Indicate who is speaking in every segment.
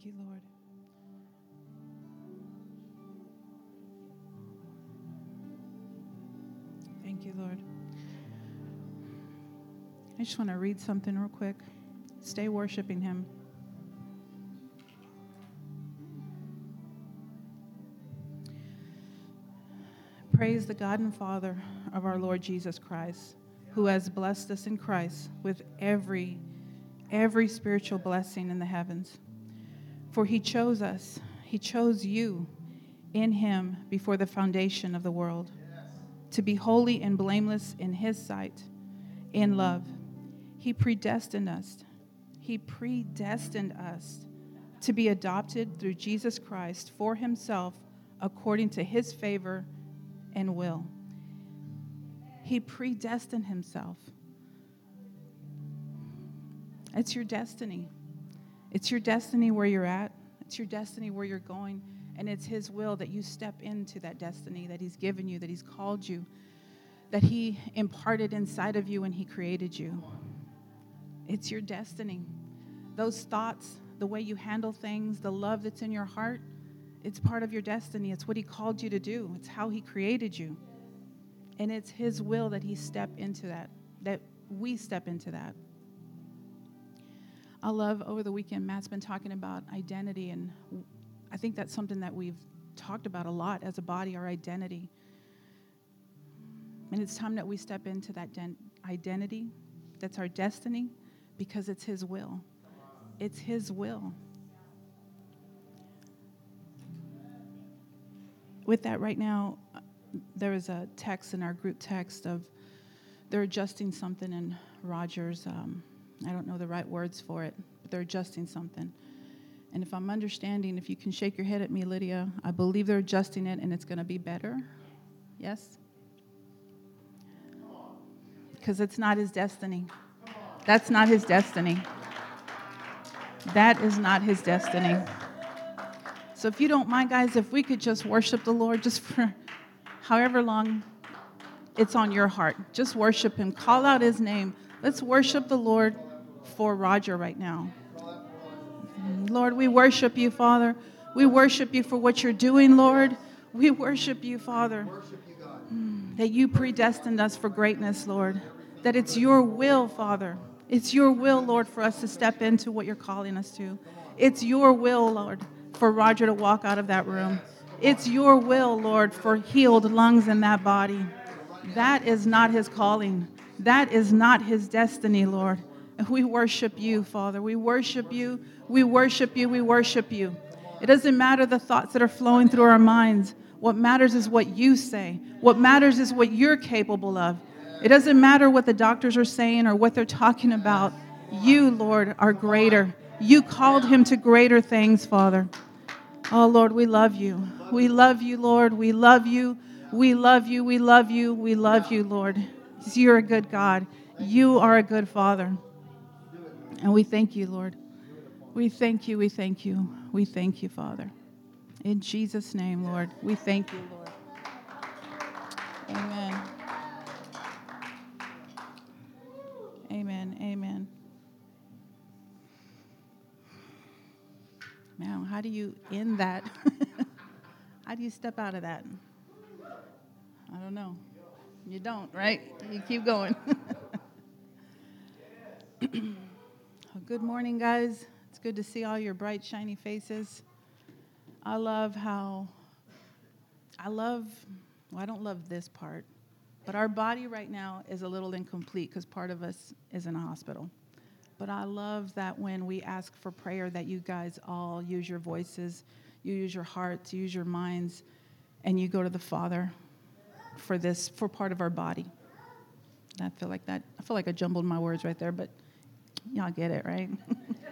Speaker 1: Thank you, Lord. Thank you, Lord. I just want to read something real quick. Stay worshiping Him. Praise the God and Father of our Lord Jesus Christ, who has blessed us in Christ with every every spiritual blessing in the heavens. For he chose us, he chose you in him before the foundation of the world to be holy and blameless in his sight in love. He predestined us. He predestined us to be adopted through Jesus Christ for himself according to his favor and will. He predestined himself. It's your destiny. It's your destiny where you're at, it's your destiny where you're going, and it's His will that you step into that destiny that He's given you, that He's called you, that He imparted inside of you when He created you. It's your destiny. Those thoughts, the way you handle things, the love that's in your heart, it's part of your destiny. It's what He called you to do, it's how He created you. And it's His will that He step into that, that we step into that. I love over the weekend, Matt's been talking about identity, and I think that's something that we've talked about a lot as a body our identity. And it's time that we step into that den- identity that's our destiny because it's His will. It's His will. With that, right now, there is a text in our group text of they're adjusting something in Rogers. Um, I don't know the right words for it, but they're adjusting something. And if I'm understanding, if you can shake your head at me, Lydia, I believe they're adjusting it and it's going to be better. Yes? Because it's not his destiny. That's not his destiny. That is not his destiny. So if you don't mind, guys, if we could just worship the Lord just for however long it's on your heart, just worship him, call out his name. Let's worship the Lord for Roger right now. Lord, we worship you, Father. We worship you for what you're doing, Lord. We worship you, Father, that you predestined us for greatness, Lord. That it's your will, Father. It's your will, Lord, for us to step into what you're calling us to. It's your will, Lord, for Roger to walk out of that room. It's your will, Lord, for healed lungs in that body. That is not his calling. That is not his destiny, Lord. We worship you, Father. We worship you. We worship you. We worship you. It doesn't matter the thoughts that are flowing through our minds. What matters is what you say. What matters is what you're capable of. It doesn't matter what the doctors are saying or what they're talking about. You, Lord, are greater. You called him to greater things, Father. Oh, Lord, we love you. We love you, Lord. We love you. We love you. We love you. We love you, Lord. You're a good God. You are a good Father. And we thank you, Lord. We thank you, we thank you, we thank you, Father. In Jesus' name, Lord, we thank you, Lord. Amen. Amen. Amen. Now, how do you end that? how do you step out of that? I don't know. You don't, right? You keep going. Good morning, guys. It's good to see all your bright, shiny faces. I love how, I love, well, I don't love this part, but our body right now is a little incomplete because part of us is in a hospital. But I love that when we ask for prayer, that you guys all use your voices, you use your hearts, you use your minds, and you go to the Father for this, for part of our body. I feel like that, I feel like I jumbled my words right there, but Y'all get it, right?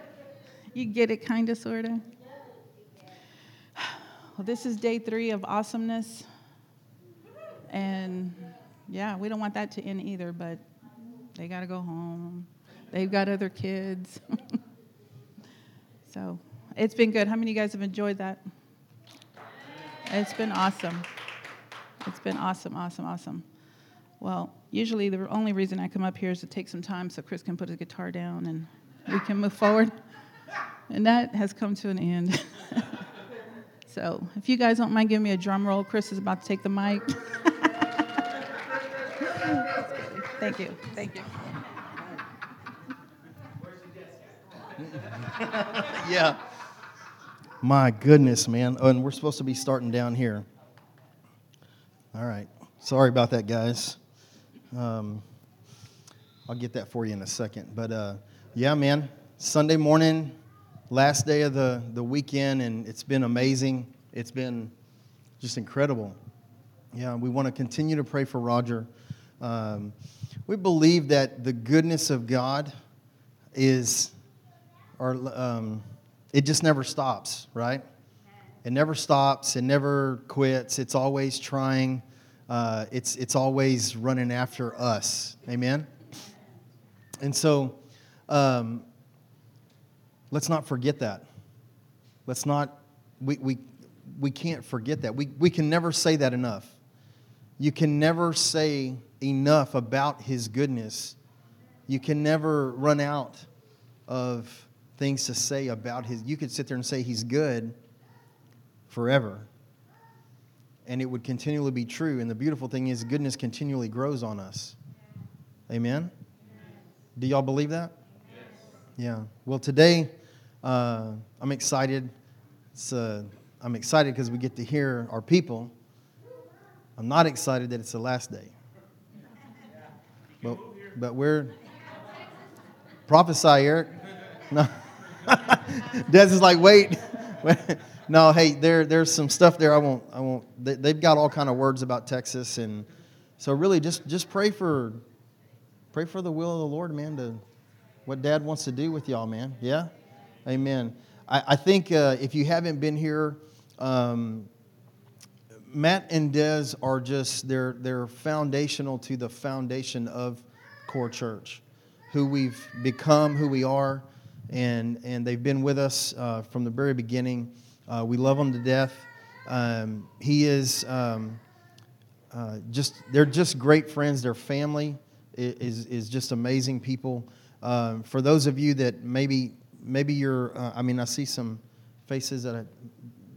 Speaker 1: you get it, kind of, sort of. Well, this is day three of awesomeness. And yeah, we don't want that to end either, but they got to go home. They've got other kids. so it's been good. How many of you guys have enjoyed that? It's been awesome. It's been awesome, awesome, awesome. Well, usually the only reason I come up here is to take some time so Chris can put his guitar down and we can move forward. And that has come to an end. so if you guys don't mind giving me a drum roll, Chris is about to take the mic. Thank you. Thank you.
Speaker 2: yeah. My goodness, man. Oh, and we're supposed to be starting down here. All right. Sorry about that, guys. Um, I'll get that for you in a second. But uh, yeah, man. Sunday morning, last day of the, the weekend, and it's been amazing. It's been just incredible. Yeah, we want to continue to pray for Roger. Um, we believe that the goodness of God is, or um, it just never stops, right? It never stops. It never quits. It's always trying. Uh, it's it's always running after us. Amen. And so, um, let's not forget that. Let's not. We we we can't forget that. We we can never say that enough. You can never say enough about His goodness. You can never run out of things to say about His. You could sit there and say He's good forever. And it would continually be true. And the beautiful thing is, goodness continually grows on us. Amen? Do y'all believe that? Yes. Yeah. Well, today, uh, I'm excited. Uh, I'm excited because we get to hear our people I'm not excited that it's the last day. But, but we're prophesy, Eric. No. Des is like, wait. no, hey, there, there's some stuff there. I won't. I won't. They, have got all kind of words about Texas, and so really, just just pray for, pray for the will of the Lord, man. To what Dad wants to do with y'all, man. Yeah, Amen. I, I think uh, if you haven't been here, um, Matt and Des are just they're they're foundational to the foundation of Core Church, who we've become, who we are, and and they've been with us uh, from the very beginning. Uh, we love them to death. Um, he is um, uh, just they're just great friends. Their family is is just amazing people. Um, for those of you that maybe maybe you're, uh, I mean, I see some faces that I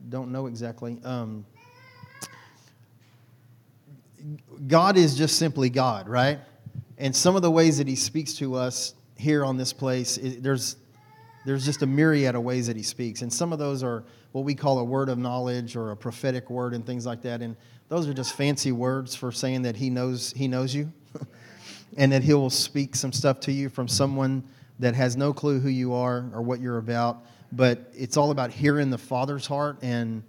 Speaker 2: don't know exactly. Um, God is just simply God, right? And some of the ways that He speaks to us here on this place, there's there's just a myriad of ways that He speaks, and some of those are what we call a word of knowledge or a prophetic word and things like that. And those are just fancy words for saying that He knows He knows you, and that He will speak some stuff to you from someone that has no clue who you are or what you're about. But it's all about hearing the Father's heart and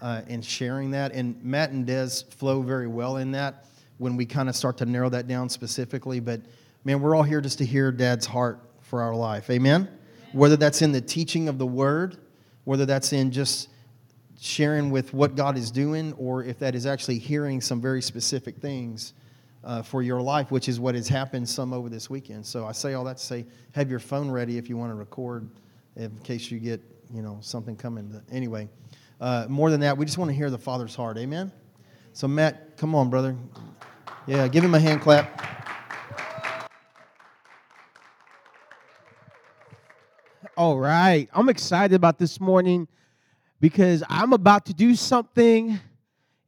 Speaker 2: uh, and sharing that. And Matt and Des flow very well in that when we kind of start to narrow that down specifically. But man, we're all here just to hear Dad's heart for our life. Amen? Whether that's in the teaching of the word, whether that's in just sharing with what God is doing, or if that is actually hearing some very specific things uh, for your life, which is what has happened some over this weekend. So I say all that to say, have your phone ready if you want to record in case you get, you know, something coming. But anyway uh, more than that, we just want to hear the Father's heart. Amen? So, Matt, come on, brother. Yeah, give him a hand clap.
Speaker 3: All right. I'm excited about this morning because I'm about to do something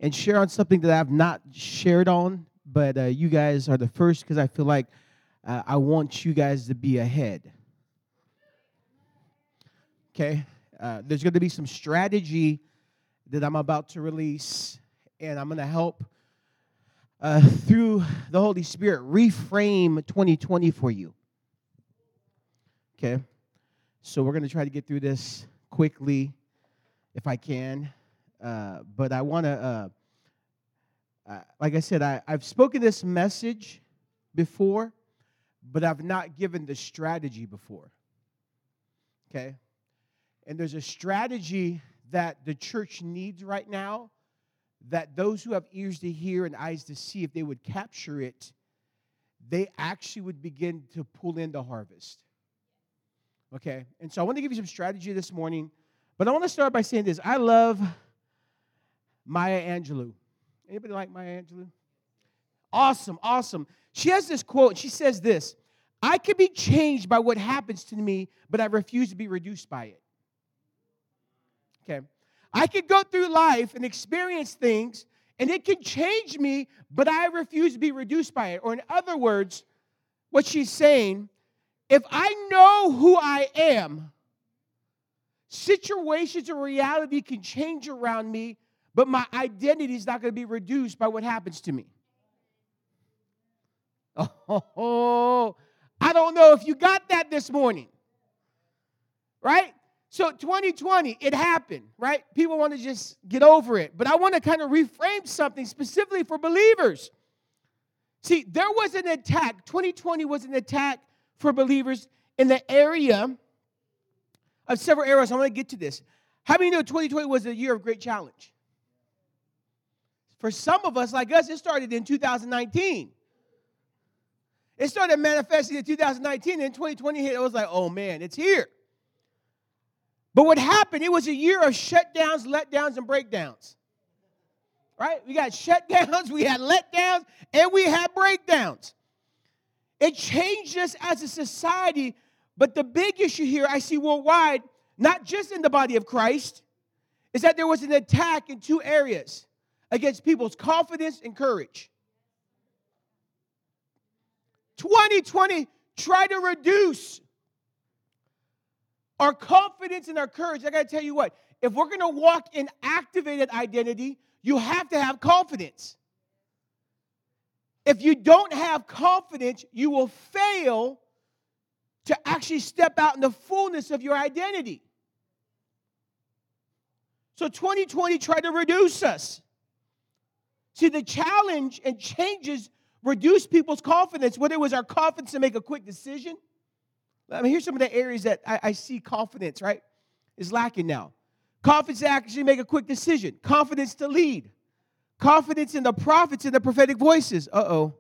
Speaker 3: and share on something that I've not shared on, but uh, you guys are the first because I feel like uh, I want you guys to be ahead. Okay? Uh, there's going to be some strategy that I'm about to release, and I'm going to help uh, through the Holy Spirit reframe 2020 for you. Okay? So we're going to try to get through this quickly if I can. Uh, but I want to, uh, uh, like I said, I, I've spoken this message before, but I've not given the strategy before. Okay? And there's a strategy that the church needs right now that those who have ears to hear and eyes to see, if they would capture it, they actually would begin to pull in the harvest. Okay? And so I want to give you some strategy this morning, but I want to start by saying this. I love Maya Angelou. Anybody like Maya Angelou? Awesome, awesome. She has this quote. She says this I can be changed by what happens to me, but I refuse to be reduced by it. Okay. I can go through life and experience things, and it can change me, but I refuse to be reduced by it. Or, in other words, what she's saying, if I know who I am, situations or reality can change around me, but my identity is not going to be reduced by what happens to me. Oh, I don't know if you got that this morning. Right? So 2020, it happened, right? People want to just get over it. But I want to kind of reframe something specifically for believers. See, there was an attack. 2020 was an attack for believers in the area of several areas. I want to get to this. How many know 2020 was a year of great challenge? For some of us, like us, it started in 2019. It started manifesting in 2019, and 2020 hit. It was like, oh man, it's here. But what happened, it was a year of shutdowns, letdowns, and breakdowns. Right? We got shutdowns, we had letdowns, and we had breakdowns. It changed us as a society, but the big issue here I see worldwide, not just in the body of Christ, is that there was an attack in two areas against people's confidence and courage. 2020 tried to reduce our confidence and our courage. I got to tell you what, if we're going to walk in activated identity, you have to have confidence. If you don't have confidence, you will fail to actually step out in the fullness of your identity. So 2020 tried to reduce us. See, the challenge and changes reduce people's confidence, whether it was our confidence to make a quick decision. I mean, here's some of the areas that I, I see confidence, right, is lacking now. Confidence to actually make a quick decision, confidence to lead, confidence in the prophets and the prophetic voices. Uh oh.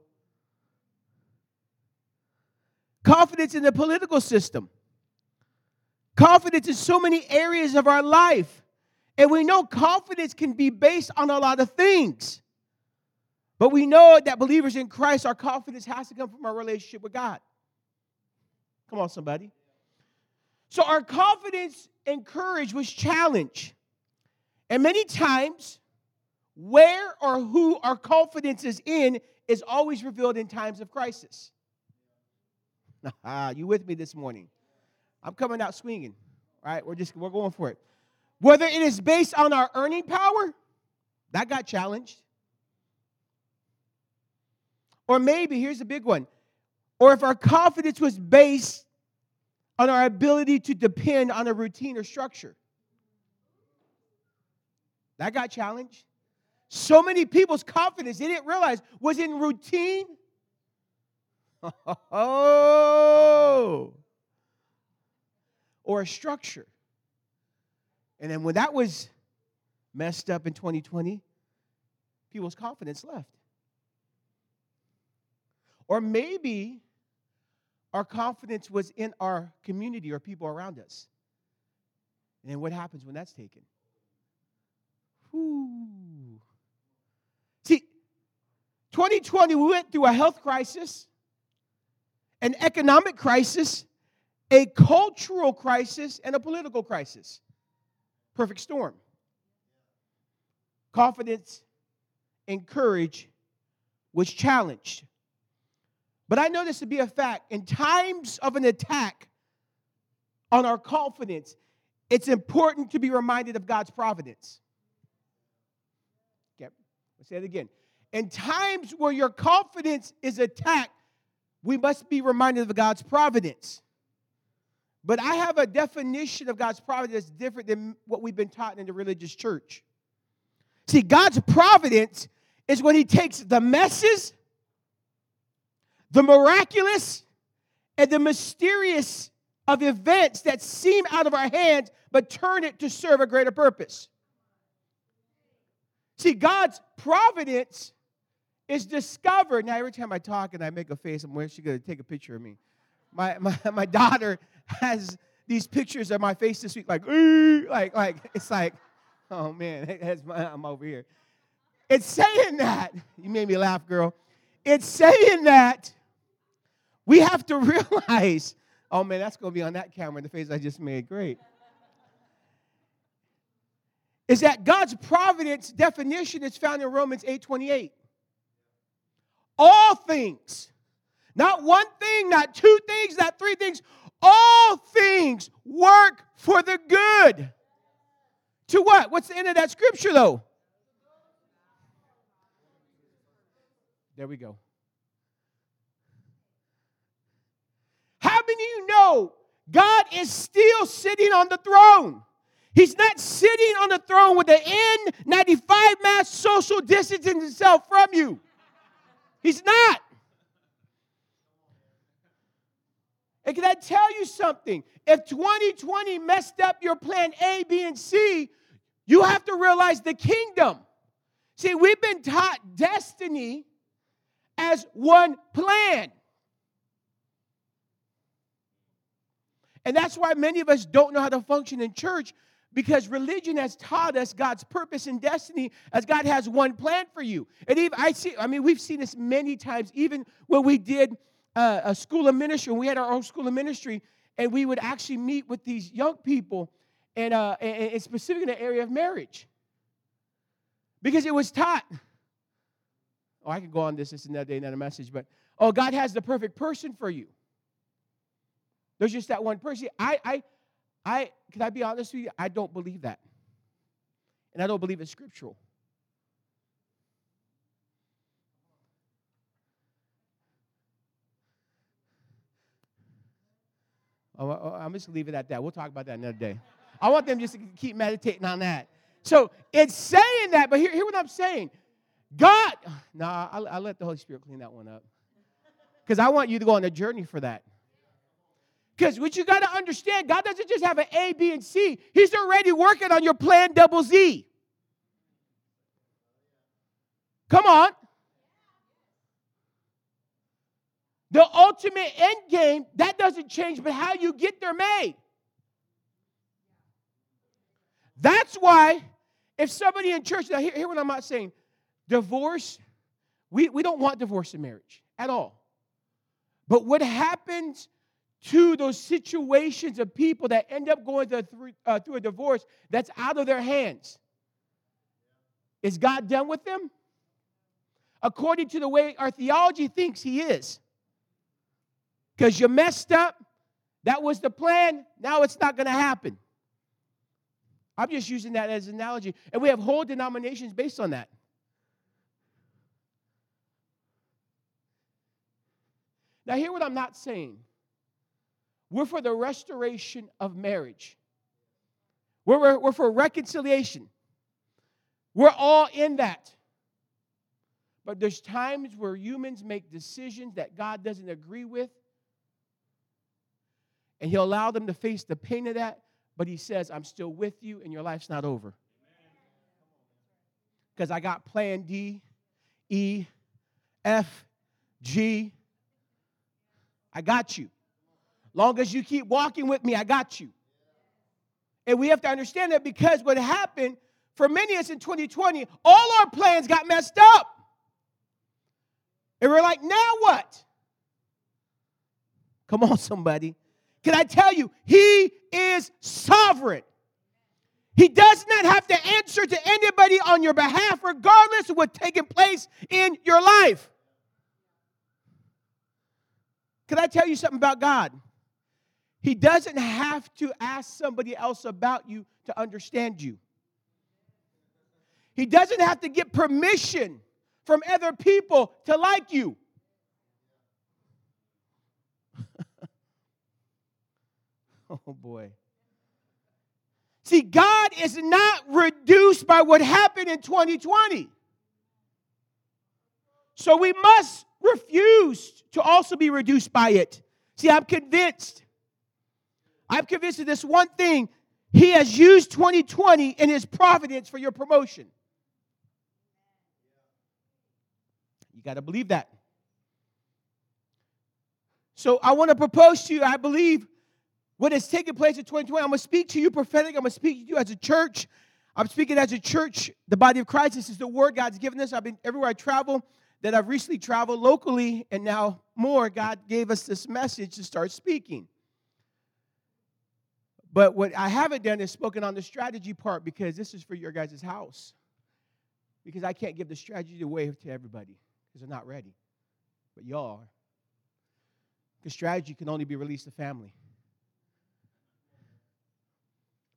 Speaker 3: Confidence in the political system. Confidence in so many areas of our life. And we know confidence can be based on a lot of things. But we know that believers in Christ, our confidence has to come from our relationship with God. Come on, somebody. So our confidence and courage was challenged. And many times, where or who our confidence is in is always revealed in times of crisis. Ah, you with me this morning? I'm coming out swinging. All right, we're just we're going for it. Whether it is based on our earning power, that got challenged. Or maybe, here's a big one, or if our confidence was based on our ability to depend on a routine or structure. That got challenged. So many people's confidence, they didn't realize, was in routine. Oh, or a structure. And then when that was messed up in 2020, people's confidence left. Or maybe our confidence was in our community or people around us. And then what happens when that's taken? See, 2020, we went through a health crisis, an economic crisis, a cultural crisis, and a political crisis. Perfect storm. Confidence and courage was challenged. But I know this to be a fact. In times of an attack on our confidence, it's important to be reminded of God's providence. Okay, let's say it again. In times where your confidence is attacked, we must be reminded of God's providence. But I have a definition of God's providence that's different than what we've been taught in the religious church. See, God's providence is when He takes the messes the miraculous and the mysterious of events that seem out of our hands, but turn it to serve a greater purpose. See, God's providence is discovered. Now, every time I talk and I make a face, I'm where's she going to take a picture of me? My, my, my daughter has these pictures of my face this week, like, like, like, it's like, oh man, that's my, I'm over here. It's saying that, you made me laugh, girl. It's saying that we have to realize, oh man, that's going to be on that camera, the face I just made. Great. is that God's providence definition is found in Romans 8:28. All things, not one thing, not two things, not three things, all things work for the good. To what? What's the end of that scripture though? There we go. How many you know God is still sitting on the throne? He's not sitting on the throne with the N95 mask social distancing himself from you. He's not. And can I tell you something? If 2020 messed up your plan A, B, and C, you have to realize the kingdom. See, we've been taught destiny as one plan. And that's why many of us don't know how to function in church because religion has taught us God's purpose and destiny as God has one plan for you. And even I see, I mean, we've seen this many times, even when we did uh, a school of ministry, we had our own school of ministry, and we would actually meet with these young people, and, uh, and, and specifically in the area of marriage. Because it was taught. Oh, I could go on this, this another day, another message, but oh, God has the perfect person for you. There's just that one person. I, I, I, can I be honest with you? I don't believe that. And I don't believe it's scriptural. Oh, oh, oh I'm just leave it at that. We'll talk about that another day. I want them just to keep meditating on that. So it's saying that, but hear, hear what I'm saying. God, nah, I'll, I'll let the Holy Spirit clean that one up. Because I want you to go on a journey for that. Because what you got to understand, God doesn't just have an A, B, and C. He's already working on your plan double Z. Come on. The ultimate end game, that doesn't change, but how you get there may. That's why if somebody in church, now hear, hear what I'm not saying. Divorce, we, we don't want divorce in marriage at all. But what happens to those situations of people that end up going through, uh, through a divorce that's out of their hands. Is God done with them? According to the way our theology thinks He is. Because you messed up, that was the plan, now it's not going to happen. I'm just using that as an analogy. And we have whole denominations based on that. Now, hear what I'm not saying. We're for the restoration of marriage. We're, we're, we're for reconciliation. We're all in that. But there's times where humans make decisions that God doesn't agree with. And He'll allow them to face the pain of that. But He says, I'm still with you, and your life's not over. Because I got plan D, E, F, G. I got you. Long as you keep walking with me, I got you. And we have to understand that because what happened for many of us in 2020, all our plans got messed up. And we're like, now what? Come on, somebody. Can I tell you, He is sovereign. He does not have to answer to anybody on your behalf, regardless of what's taking place in your life. Can I tell you something about God? He doesn't have to ask somebody else about you to understand you. He doesn't have to get permission from other people to like you. oh boy. See, God is not reduced by what happened in 2020. So we must refuse to also be reduced by it. See, I'm convinced I'm convinced of this one thing. He has used 2020 in his providence for your promotion. You got to believe that. So I want to propose to you, I believe what has taken place in 2020. I'm going to speak to you prophetic. I'm going to speak to you as a church. I'm speaking as a church, the body of Christ. This is the word God's given us. I've been everywhere I travel that I've recently traveled locally, and now more. God gave us this message to start speaking. But what I haven't done is spoken on the strategy part because this is for your guys' house. Because I can't give the strategy away to everybody because they're not ready. But y'all are. Because strategy can only be released to family.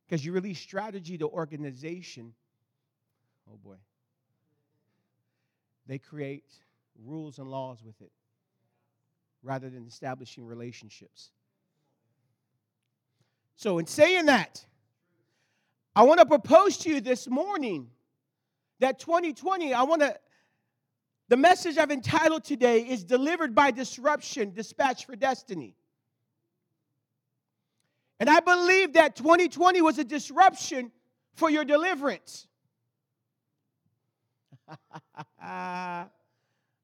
Speaker 3: Because you release strategy to organization, oh boy, they create rules and laws with it rather than establishing relationships. So, in saying that, I want to propose to you this morning that 2020, I want to, the message I've entitled today is Delivered by Disruption, Dispatch for Destiny. And I believe that 2020 was a disruption for your deliverance. oh,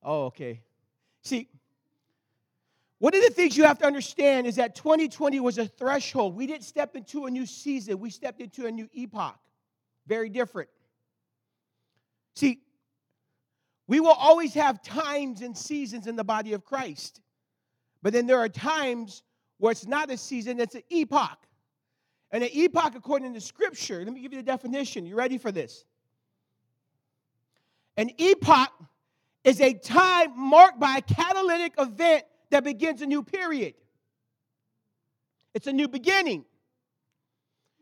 Speaker 3: okay. See, one of the things you have to understand is that 2020 was a threshold. We didn't step into a new season, we stepped into a new epoch. Very different. See, we will always have times and seasons in the body of Christ. But then there are times where it's not a season, it's an epoch. And an epoch, according to Scripture, let me give you the definition. You ready for this? An epoch is a time marked by a catalytic event that begins a new period. It's a new beginning.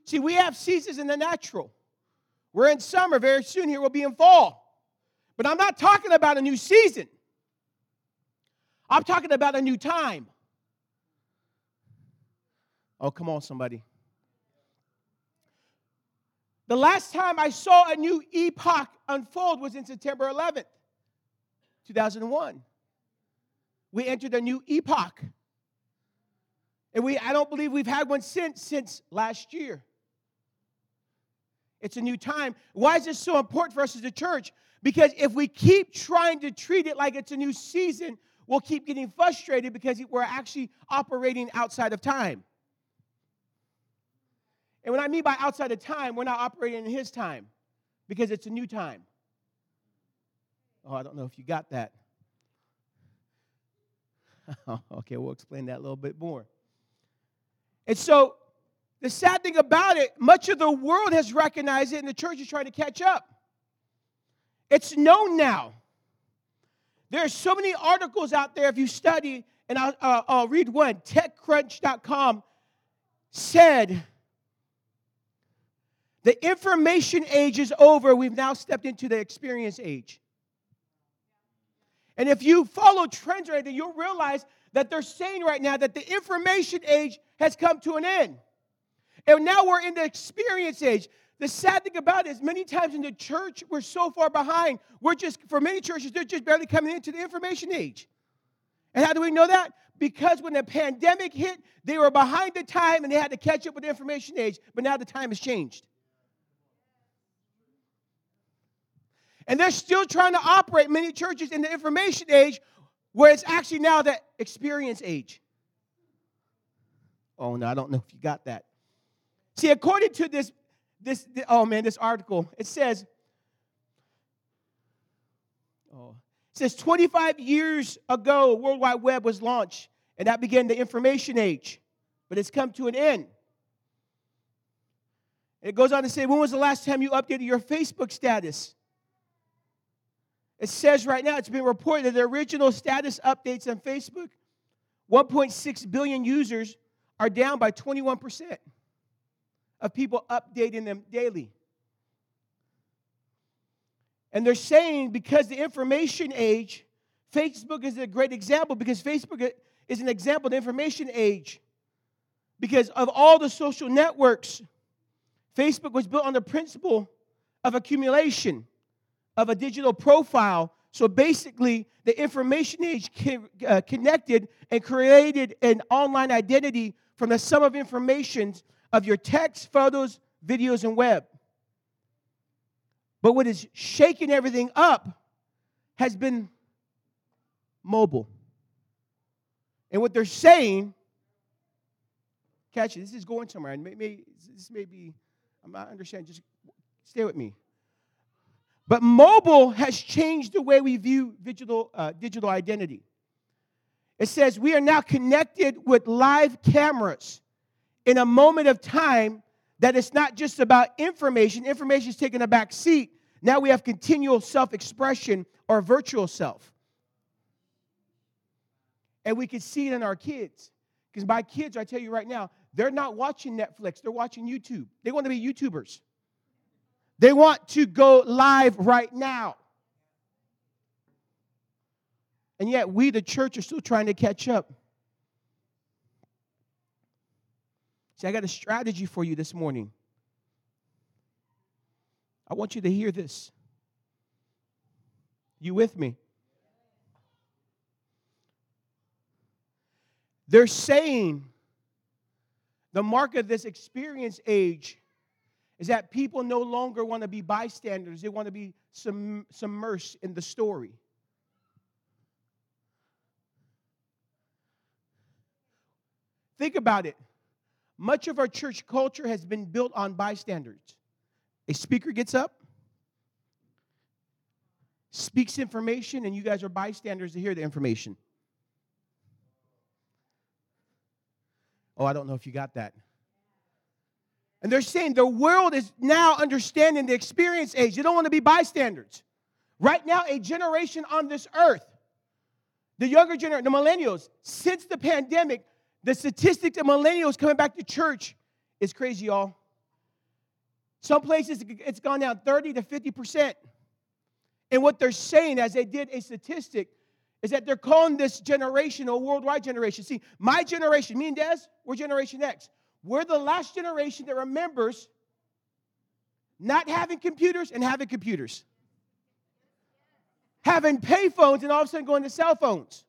Speaker 3: See, we have seasons in the natural. We're in summer, very soon here we'll be in fall. But I'm not talking about a new season. I'm talking about a new time. Oh, come on, somebody. The last time I saw a new epoch unfold was in September 11th, 2001 we entered a new epoch. And we, I don't believe we've had one since, since last year. It's a new time. Why is this so important for us as a church? Because if we keep trying to treat it like it's a new season, we'll keep getting frustrated because we're actually operating outside of time. And what I mean by outside of time, we're not operating in His time because it's a new time. Oh, I don't know if you got that. okay, we'll explain that a little bit more. And so, the sad thing about it, much of the world has recognized it, and the church is trying to catch up. It's known now. There are so many articles out there if you study, and I'll, uh, I'll read one. TechCrunch.com said, The information age is over. We've now stepped into the experience age. And if you follow trends right now, you'll realize that they're saying right now that the information age has come to an end. And now we're in the experience age. The sad thing about it is, many times in the church, we're so far behind. We're just, for many churches, they're just barely coming into the information age. And how do we know that? Because when the pandemic hit, they were behind the time and they had to catch up with the information age, but now the time has changed. And they're still trying to operate many churches in the information age where it's actually now the experience age. Oh, no, I don't know if you got that. See, according to this, this, oh man, this article, it says, oh, it says 25 years ago, World Wide Web was launched, and that began the information age, but it's come to an end. it goes on to say, when was the last time you updated your Facebook status? It says right now, it's been reported that the original status updates on Facebook, 1.6 billion users are down by 21% of people updating them daily. And they're saying because the information age, Facebook is a great example because Facebook is an example of the information age. Because of all the social networks, Facebook was built on the principle of accumulation of a digital profile. So basically, the information age uh, connected and created an online identity from the sum of information of your text, photos, videos, and web. But what is shaking everything up has been mobile. And what they're saying, catch it, this is going somewhere. And this may be, I'm not understanding, just stay with me. But mobile has changed the way we view digital, uh, digital identity. It says we are now connected with live cameras, in a moment of time that it's not just about information, information is taking a back seat. Now we have continual self expression or virtual self. And we can see it in our kids. Because my kids, I tell you right now, they're not watching Netflix, they're watching YouTube. They want to be YouTubers. They want to go live right now. And yet, we, the church, are still trying to catch up. See, I got a strategy for you this morning. I want you to hear this. You with me? They're saying the mark of this experience age is that people no longer want to be bystanders, they want to be submersed in the story. Think about it. Much of our church culture has been built on bystanders. A speaker gets up, speaks information, and you guys are bystanders to hear the information. Oh, I don't know if you got that. And they're saying the world is now understanding the experience age. They don't want to be bystanders. Right now, a generation on this earth, the younger generation, the millennials, since the pandemic, the statistics of millennials coming back to church is crazy, y'all. Some places it's gone down 30 to 50%. And what they're saying, as they did a statistic, is that they're calling this generation a worldwide generation. See, my generation, me and Des, we're Generation X. We're the last generation that remembers not having computers and having computers. Having payphones and all of a sudden going to cell phones.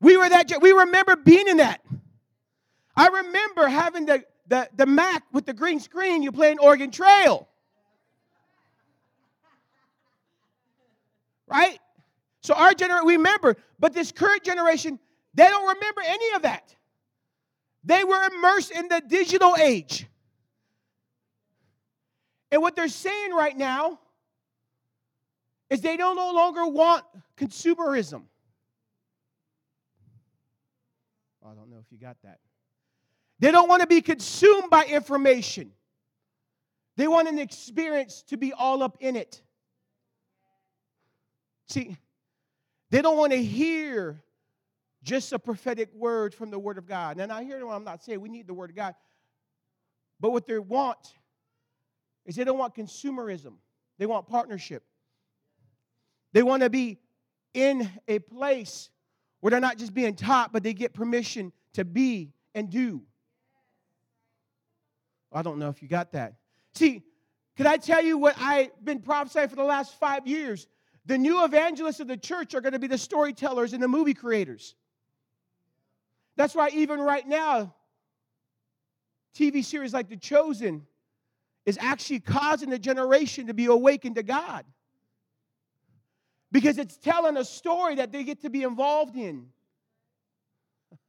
Speaker 3: We were that, we remember being in that. I remember having the, the, the Mac with the green screen, you playing Oregon Trail. Right? So our generation, we remember, but this current generation, they don't remember any of that. They were immersed in the digital age. And what they're saying right now is they don't no longer want consumerism. I don't know if you got that. They don't want to be consumed by information. They want an experience to be all up in it. See, they don't want to hear just a prophetic word from the Word of God. And I hear what I'm not saying we need the Word of God. But what they want is they don't want consumerism, they want partnership. They want to be in a place where they're not just being taught, but they get permission to be and do. I don't know if you got that. See, could I tell you what I've been prophesying for the last five years? The new evangelists of the church are going to be the storytellers and the movie creators. That's why, even right now, TV series like The Chosen is actually causing the generation to be awakened to God. Because it's telling a story that they get to be involved in.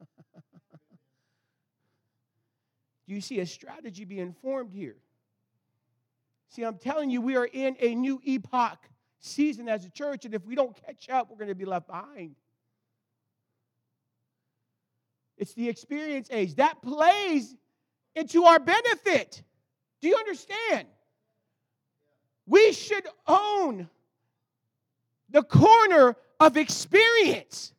Speaker 3: Do you see a strategy being formed here? See, I'm telling you, we are in a new epoch season as a church, and if we don't catch up, we're going to be left behind. It's the experience age. That plays into our benefit. Do you understand? We should own the corner of experience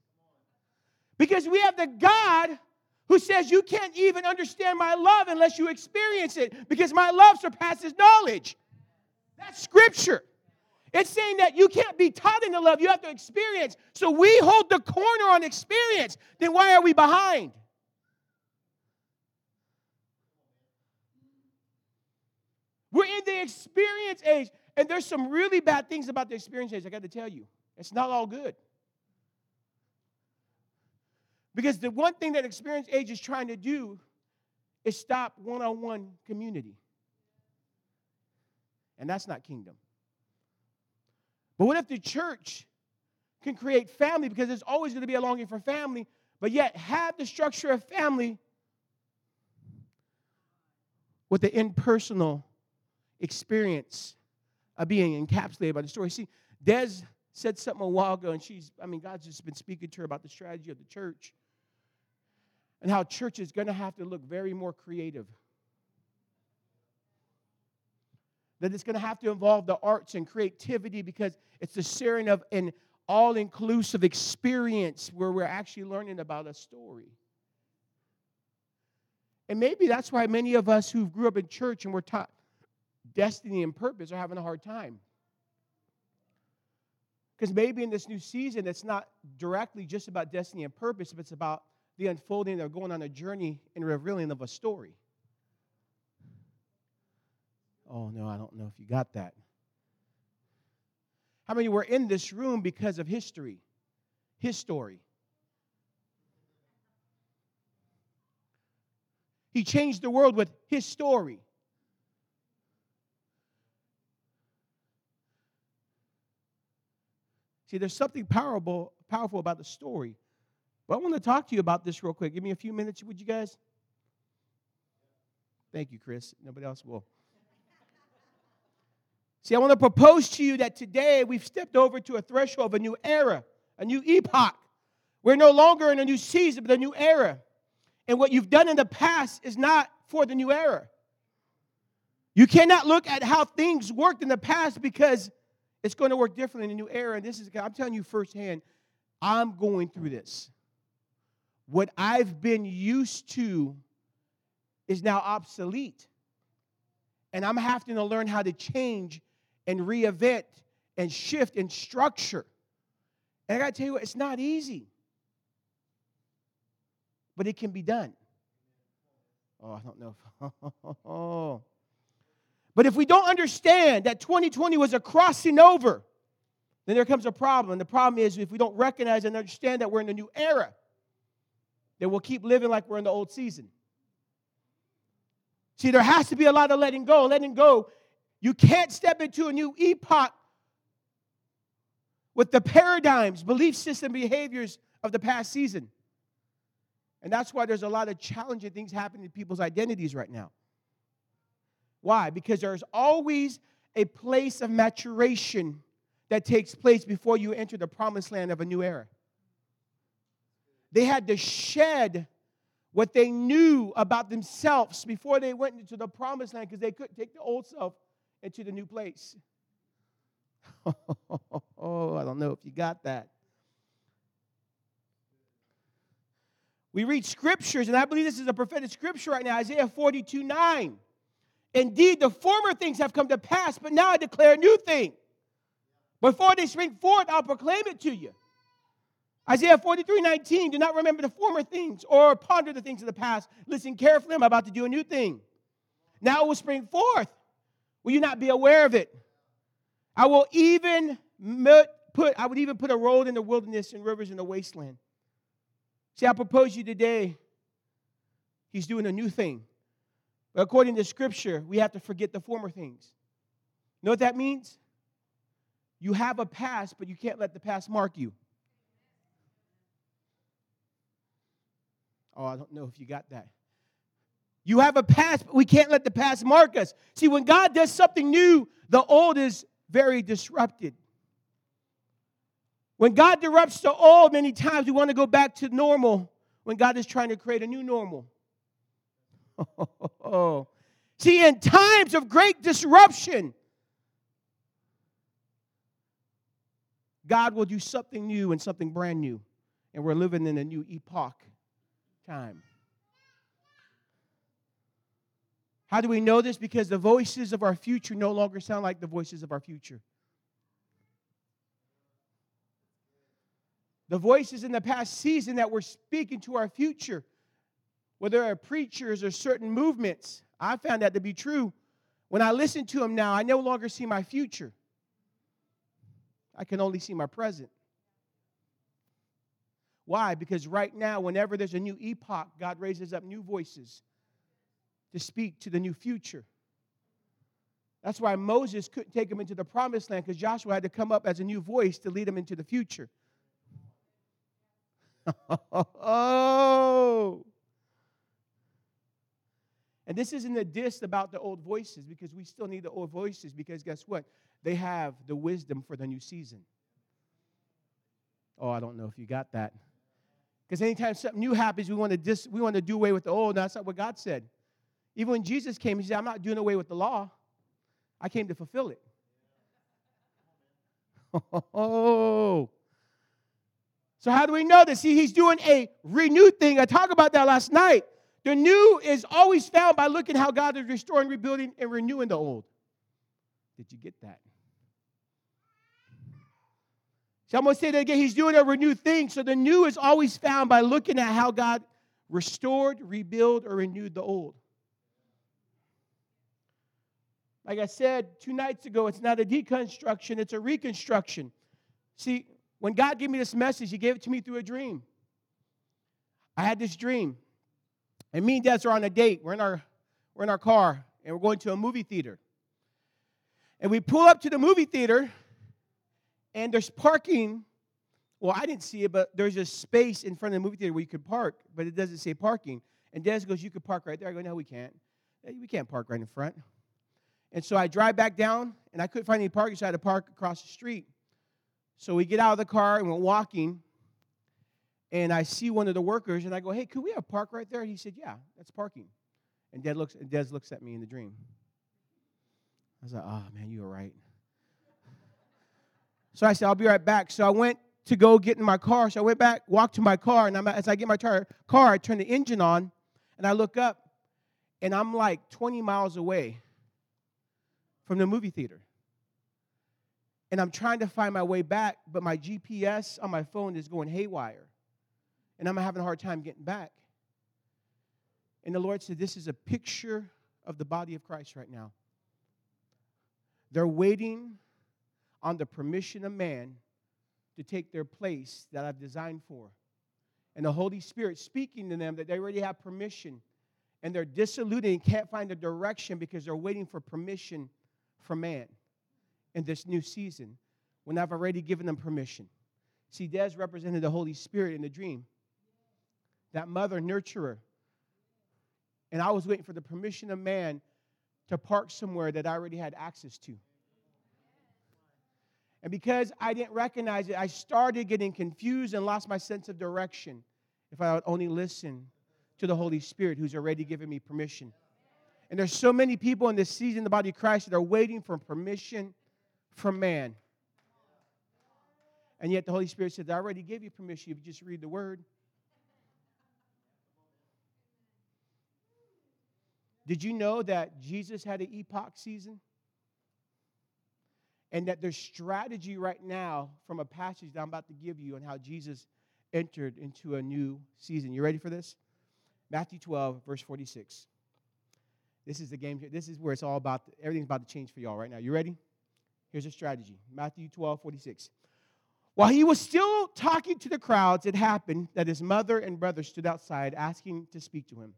Speaker 3: because we have the God who says, You can't even understand my love unless you experience it because my love surpasses knowledge. That's scripture. It's saying that you can't be taught in the love, you have to experience. So we hold the corner on experience. Then why are we behind? We're in the experience age. And there's some really bad things about the experience age, I got to tell you. It's not all good. Because the one thing that experience age is trying to do is stop one on one community. And that's not kingdom. But what if the church can create family because there's always going to be a longing for family, but yet have the structure of family with the impersonal experience of being encapsulated by the story. See, Des said something a while ago, and she's, I mean, God's just been speaking to her about the strategy of the church. and how church is going to have to look very more creative. That it's going to have to involve the arts and creativity because it's the sharing of an all inclusive experience where we're actually learning about a story. And maybe that's why many of us who grew up in church and were taught destiny and purpose are having a hard time. Because maybe in this new season, it's not directly just about destiny and purpose, but it's about the unfolding or going on a journey and revealing of a story. Oh, no, I don't know if you got that. How many were in this room because of history? His story. He changed the world with his story. See, there's something powerful, powerful about the story. But I want to talk to you about this real quick. Give me a few minutes, would you guys? Thank you, Chris. Nobody else will. See, I want to propose to you that today we've stepped over to a threshold of a new era, a new epoch. We're no longer in a new season, but a new era. And what you've done in the past is not for the new era. You cannot look at how things worked in the past because it's going to work differently in a new era. And this is, I'm telling you firsthand, I'm going through this. What I've been used to is now obsolete. And I'm having to learn how to change and reinvent and shift and structure. And I got to tell you what, it's not easy but it can be done. Oh, I don't know. But if we don't understand that 2020 was a crossing over, then there comes a problem. And the problem is if we don't recognize and understand that we're in a new era, then we'll keep living like we're in the old season. See, there has to be a lot of letting go. Letting go. You can't step into a new epoch with the paradigms, belief system, behaviors of the past season. And that's why there's a lot of challenging things happening to people's identities right now. Why? Because there's always a place of maturation that takes place before you enter the promised land of a new era. They had to shed what they knew about themselves before they went into the promised land because they couldn't take the old self into the new place. oh, I don't know if you got that. We read scriptures, and I believe this is a prophetic scripture right now Isaiah 42 9. Indeed, the former things have come to pass, but now I declare a new thing. Before they spring forth, I'll proclaim it to you. Isaiah 43 19. Do not remember the former things or ponder the things of the past. Listen carefully, I'm about to do a new thing. Now it will spring forth. Will you not be aware of it? I will even put, I would even put a road in the wilderness and rivers in the wasteland. See, I propose you today, he's doing a new thing. But according to Scripture, we have to forget the former things. You know what that means? You have a past, but you can't let the past mark you. Oh, I don't know if you got that. You have a past, but we can't let the past mark us. See, when God does something new, the old is very disrupted. When God disrupts the old, many times we want to go back to normal when God is trying to create a new normal. See, in times of great disruption, God will do something new and something brand new. And we're living in a new epoch time. How do we know this? Because the voices of our future no longer sound like the voices of our future. The voices in the past season that were speaking to our future, whether they're preachers or certain movements, I found that to be true. When I listen to them now, I no longer see my future. I can only see my present. Why? Because right now, whenever there's a new epoch, God raises up new voices to speak to the new future. That's why Moses couldn't take him into the promised land because Joshua had to come up as a new voice to lead him into the future. oh. And this isn't a diss about the old voices because we still need the old voices because guess what? They have the wisdom for the new season. Oh, I don't know if you got that. Because anytime something new happens, we want to dis, we want to do away with the old. That's not what God said. Even when Jesus came, he said, I'm not doing away with the law. I came to fulfill it. Oh. So how do we know this? See, he's doing a renewed thing. I talked about that last night. The new is always found by looking how God is restoring, rebuilding, and renewing the old. Did you get that? So I'm going to say that again. He's doing a renewed thing. So the new is always found by looking at how God restored, rebuilt, or renewed the old. Like I said two nights ago, it's not a deconstruction, it's a reconstruction. See, when God gave me this message, He gave it to me through a dream. I had this dream. And me and Des are on a date. We're in our, we're in our car, and we're going to a movie theater. And we pull up to the movie theater, and there's parking. Well, I didn't see it, but there's a space in front of the movie theater where you could park, but it doesn't say parking. And Des goes, You could park right there. I go, No, we can't. Eh, we can't park right in front. And so I drive back down, and I couldn't find any parking, so I had to park across the street. So we get out of the car and we're walking, and I see one of the workers, and I go, "Hey, could we have a park right there?" He said, "Yeah, that's parking." And Des looks, and Des looks at me in the dream. I was like, "Oh man, you were right." So I said, "I'll be right back." So I went to go get in my car. So I went back, walked to my car, and I'm, as I get my tar- car, I turn the engine on, and I look up, and I'm like 20 miles away from the movie theater. And I'm trying to find my way back, but my GPS on my phone is going haywire. And I'm having a hard time getting back. And the Lord said, This is a picture of the body of Christ right now. They're waiting on the permission of man to take their place that I've designed for. And the Holy Spirit speaking to them that they already have permission. And they're disillusioned and can't find a direction because they're waiting for permission from man in this new season when I've already given them permission. See, Des represented the Holy Spirit in the dream, that mother nurturer. And I was waiting for the permission of man to park somewhere that I already had access to. And because I didn't recognize it, I started getting confused and lost my sense of direction if I would only listen to the Holy Spirit who's already given me permission. And there's so many people in this season the body of Christ that are waiting for permission from man. And yet the Holy Spirit said, I already gave you permission if you just read the word. Did you know that Jesus had an epoch season? And that there's strategy right now from a passage that I'm about to give you on how Jesus entered into a new season. You ready for this? Matthew 12, verse 46. This is the game. Here. This is where it's all about. Everything's about to change for y'all right now. You ready? Here's a strategy Matthew 12, 46. While he was still talking to the crowds, it happened that his mother and brother stood outside asking to speak to him.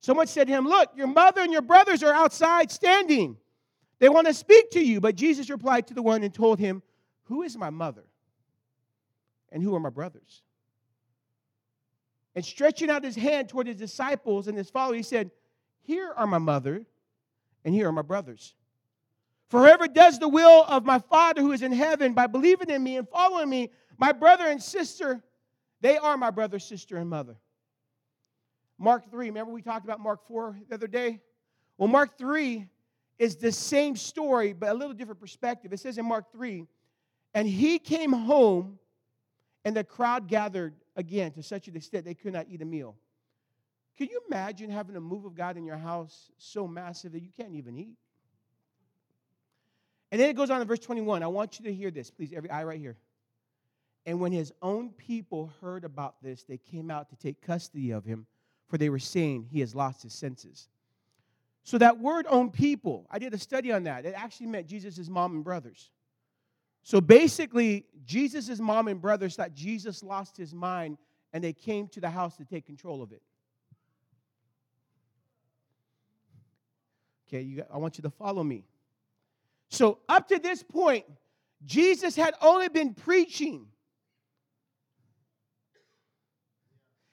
Speaker 3: Someone said to him, Look, your mother and your brothers are outside standing. They want to speak to you. But Jesus replied to the one and told him, Who is my mother? And who are my brothers? And stretching out his hand toward his disciples and his followers, he said, Here are my mother, and here are my brothers. For whoever does the will of my Father who is in heaven by believing in me and following me, my brother and sister, they are my brother, sister, and mother. Mark 3, remember we talked about Mark 4 the other day? Well, Mark 3 is the same story, but a little different perspective. It says in Mark 3, and he came home, and the crowd gathered again to such an extent they could not eat a meal. Can you imagine having a move of God in your house so massive that you can't even eat? And then it goes on in verse 21. I want you to hear this, please, every eye right here. And when his own people heard about this, they came out to take custody of him, for they were saying he has lost his senses. So that word own people, I did a study on that. It actually meant Jesus' mom and brothers. So basically, Jesus' mom and brothers thought Jesus lost his mind and they came to the house to take control of it. Okay, you, I want you to follow me. So, up to this point, Jesus had only been preaching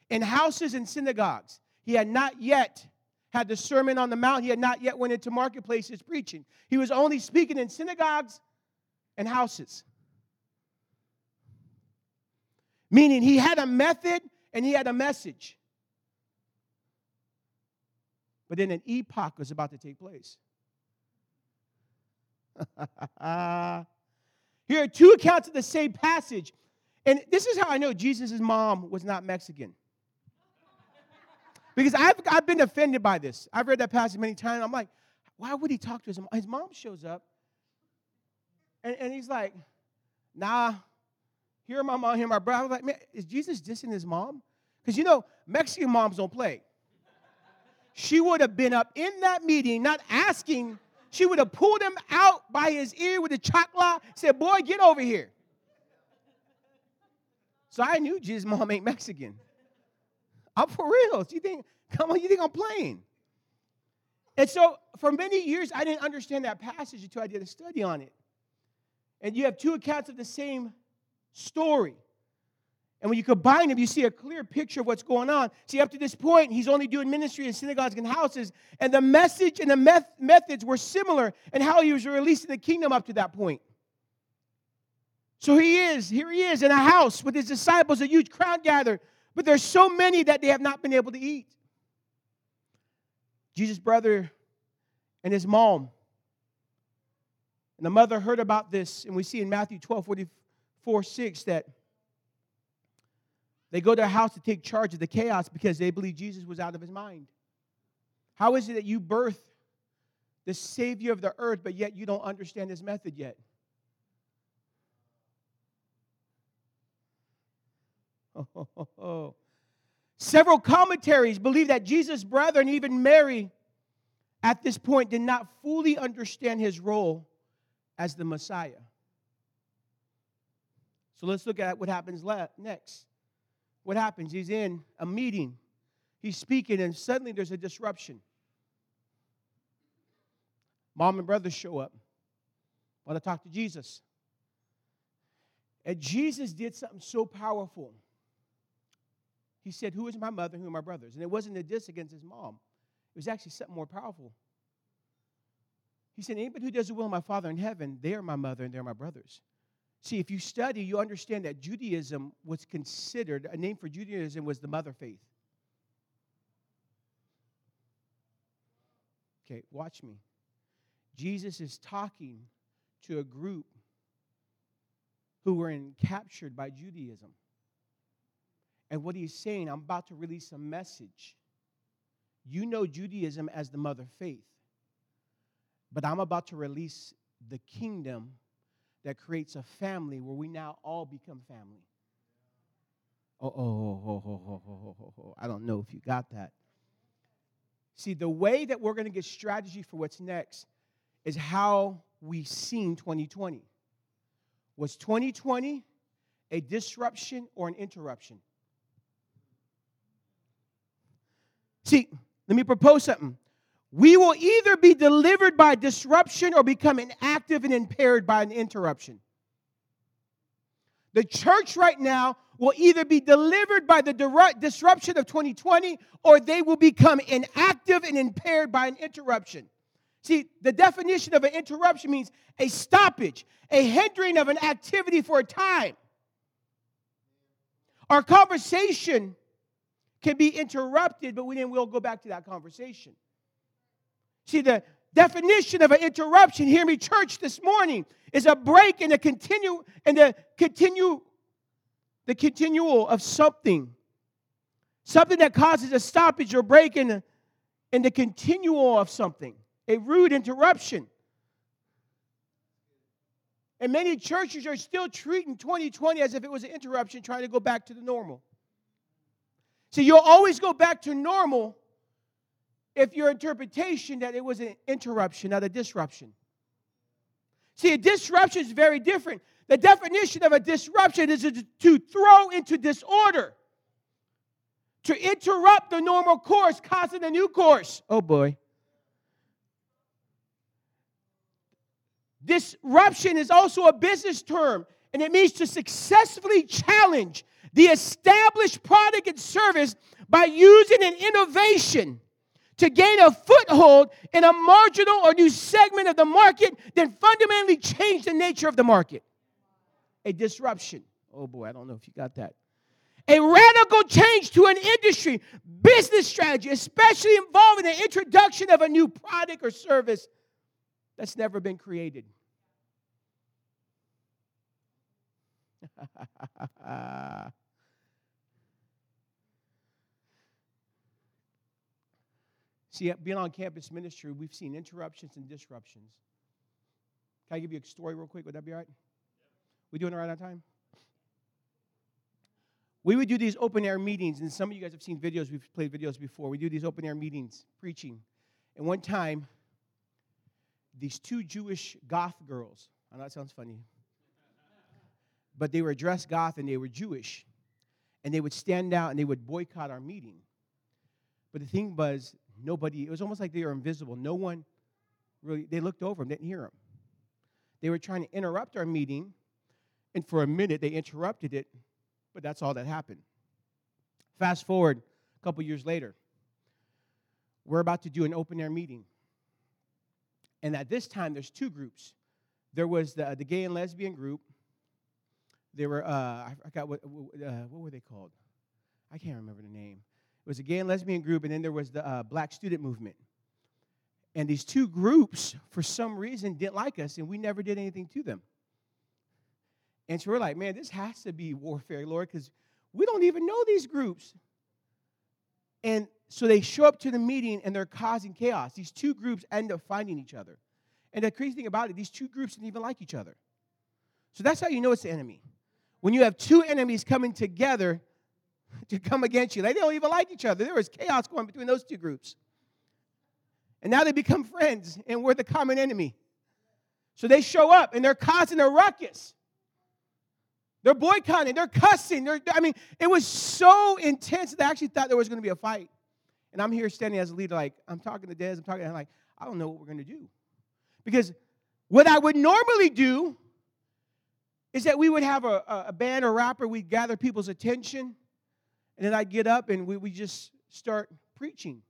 Speaker 3: in houses and synagogues. He had not yet had the Sermon on the Mount. He had not yet went into marketplaces preaching. He was only speaking in synagogues and houses. Meaning he had a method and he had a message. But then an epoch was about to take place. Here are two accounts of the same passage. And this is how I know Jesus' mom was not Mexican. Because I've, I've been offended by this. I've read that passage many times. I'm like, why would he talk to his mom? His mom shows up, and, and he's like, nah, here my mom, here my brother. I was like, man, is Jesus dissing his mom? Because you know, Mexican moms don't play. She would have been up in that meeting, not asking. She would have pulled him out by his ear with a chancla, said, Boy, get over here. So I knew Jesus' mom ain't Mexican. I'm for real. Do you think, come on, you think I'm playing? And so for many years, I didn't understand that passage until I did a study on it. And you have two accounts of the same story. And when you combine them, you see a clear picture of what's going on. See, up to this point, he's only doing ministry in synagogues and houses, and the message and the meth- methods were similar in how he was releasing the kingdom up to that point. So he is, here he is in a house with his disciples, a huge crowd gathered, but there's so many that they have not been able to eat. Jesus' brother and his mom. And the mother heard about this, and we see in Matthew 12 44 6 that they go to a house to take charge of the chaos because they believe Jesus was out of his mind. How is it that you birth the Savior of the earth, but yet you don't understand his method yet? Several commentaries believe that Jesus' brethren, even Mary at this point did not fully understand his role as the Messiah. So let's look at what happens next. What happens? He's in a meeting, he's speaking, and suddenly there's a disruption. Mom and brother show up, want to talk to Jesus. And Jesus did something so powerful. He said, Who is my mother? Who are my brothers? And it wasn't a diss against his mom, it was actually something more powerful. He said, Anybody who does the will of my Father in heaven, they are my mother and they're my brothers. See, if you study, you understand that Judaism was considered, a name for Judaism was the mother faith. Okay, watch me. Jesus is talking to a group who were in, captured by Judaism. And what he's saying, I'm about to release a message. You know Judaism as the mother faith, but I'm about to release the kingdom that creates a family where we now all become family. Oh oh oh, oh, oh, oh, oh, oh, oh, oh, oh, I don't know if you got that. See, the way that we're going to get strategy for what's next is how we seen 2020. Was 2020 a disruption or an interruption? See, let me propose something. We will either be delivered by disruption or become inactive and impaired by an interruption. The church right now will either be delivered by the disruption of 2020 or they will become inactive and impaired by an interruption. See, the definition of an interruption means a stoppage, a hindering of an activity for a time. Our conversation can be interrupted, but then we'll go back to that conversation. See, the definition of an interruption, hear me, church, this morning, is a break in the continue in the continue the continual of something. Something that causes a stoppage or break in the, in the continual of something. A rude interruption. And many churches are still treating 2020 as if it was an interruption, trying to go back to the normal. See, you'll always go back to normal if your interpretation that it was an interruption, not a disruption. See, a disruption is very different. The definition of a disruption is to throw into disorder, to interrupt the normal course, causing a new course. Oh boy. Disruption is also a business term, and it means to successfully challenge the established product and service by using an innovation to gain a foothold in a marginal or new segment of the market, then fundamentally change the nature of the market. A disruption. Oh boy, I don't know if you got that. a radical change to an industry, business strategy, especially involving the introduction of a new product or service that's never been created. See, being on campus ministry, we've seen interruptions and disruptions. Can I give you a story real quick? Would that be all right? We doing it right on time? We would do these open air meetings, and some of you guys have seen videos, we've played videos before. We do these open air meetings, preaching. And one time, these two Jewish goth girls, I know that sounds funny, but they were dressed goth and they were Jewish. And they would stand out and they would boycott our meeting. But the thing was, nobody, it was almost like they were invisible. No one really, they looked over them, didn't hear them. They were trying to interrupt our meeting, and for a minute they interrupted it, but that's all that happened. Fast forward a couple years later, we're about to do an open air meeting. And at this time, there's two groups. There was the, the gay and lesbian group. There were, uh, I forgot what, uh, what were they called? I can't remember the name. Was a gay and lesbian group, and then there was the uh, black student movement. And these two groups, for some reason, didn't like us, and we never did anything to them. And so we're like, man, this has to be warfare, Lord, because we don't even know these groups. And so they show up to the meeting and they're causing chaos. These two groups end up finding each other. And the crazy thing about it, these two groups didn't even like each other. So that's how you know it's the enemy. When you have two enemies coming together to come against you, they don't even like each other. There was chaos going between those two groups. And now they become friends, and we're the common enemy. So they show up and they're causing a ruckus. They're boycotting, they're cussing. They're, I mean, it was so intense that I actually thought there was going to be a fight. And I'm here standing as a leader, like, I'm talking to Des, I'm talking, I'm like, I don't know what we're going to do. Because what I would normally do is that we would have a, a band or rapper, we'd gather people's attention, and then I'd get up and we, we just start preaching,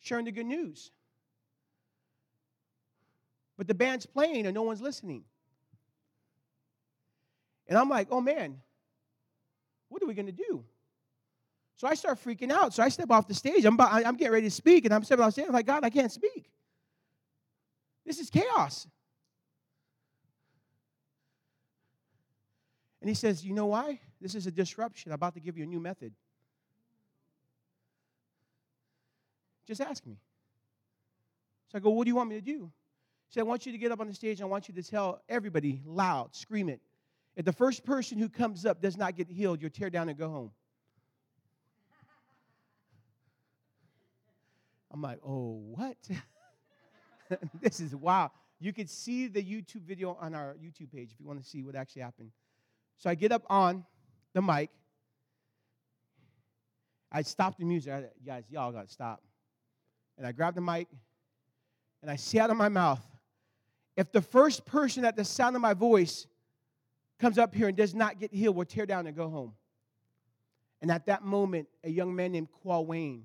Speaker 3: sharing the good news. But the band's playing and no one's listening. And I'm like, oh man, what are we going to do? So I start freaking out. So I step off the stage. I'm, about, I'm getting ready to speak, and I'm stepping off the stage. I'm like, God, I can't speak. This is chaos. And he says, You know why? This is a disruption. I'm about to give you a new method. Just ask me. So I go, What do you want me to do? He said, I want you to get up on the stage. And I want you to tell everybody loud, scream it. If the first person who comes up does not get healed, you'll tear down and go home. I'm like, oh, what? this is wow. You could see the YouTube video on our YouTube page if you want to see what actually happened. So I get up on the mic. I stop the music. I, guys, y'all got to stop. And I grab the mic and I say out of my mouth, if the first person at the sound of my voice comes up here and does not get healed, we'll tear down and go home. And at that moment, a young man named Qua Wayne,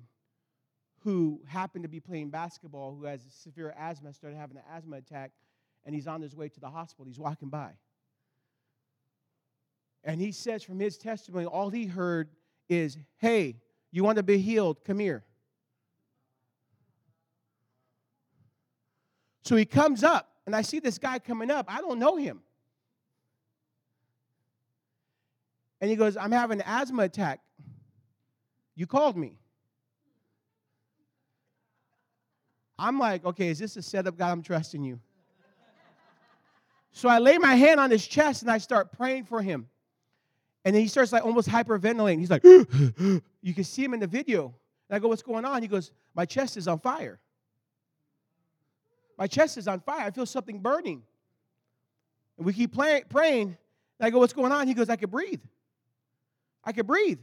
Speaker 3: who happened to be playing basketball, who has severe asthma, started having an asthma attack, and he's on his way to the hospital. He's walking by. And he says from his testimony, all he heard is, Hey, you want to be healed? Come here. So he comes up, and I see this guy coming up. I don't know him. And he goes, I'm having an asthma attack. You called me. I'm like, okay, is this a setup, God? I'm trusting you. So I lay my hand on his chest and I start praying for him. And then he starts like almost hyperventilating. He's like, you can see him in the video. And I go, what's going on? He goes, my chest is on fire. My chest is on fire. I feel something burning. And we keep play, praying. And I go, what's going on? He goes, I can breathe. I could breathe.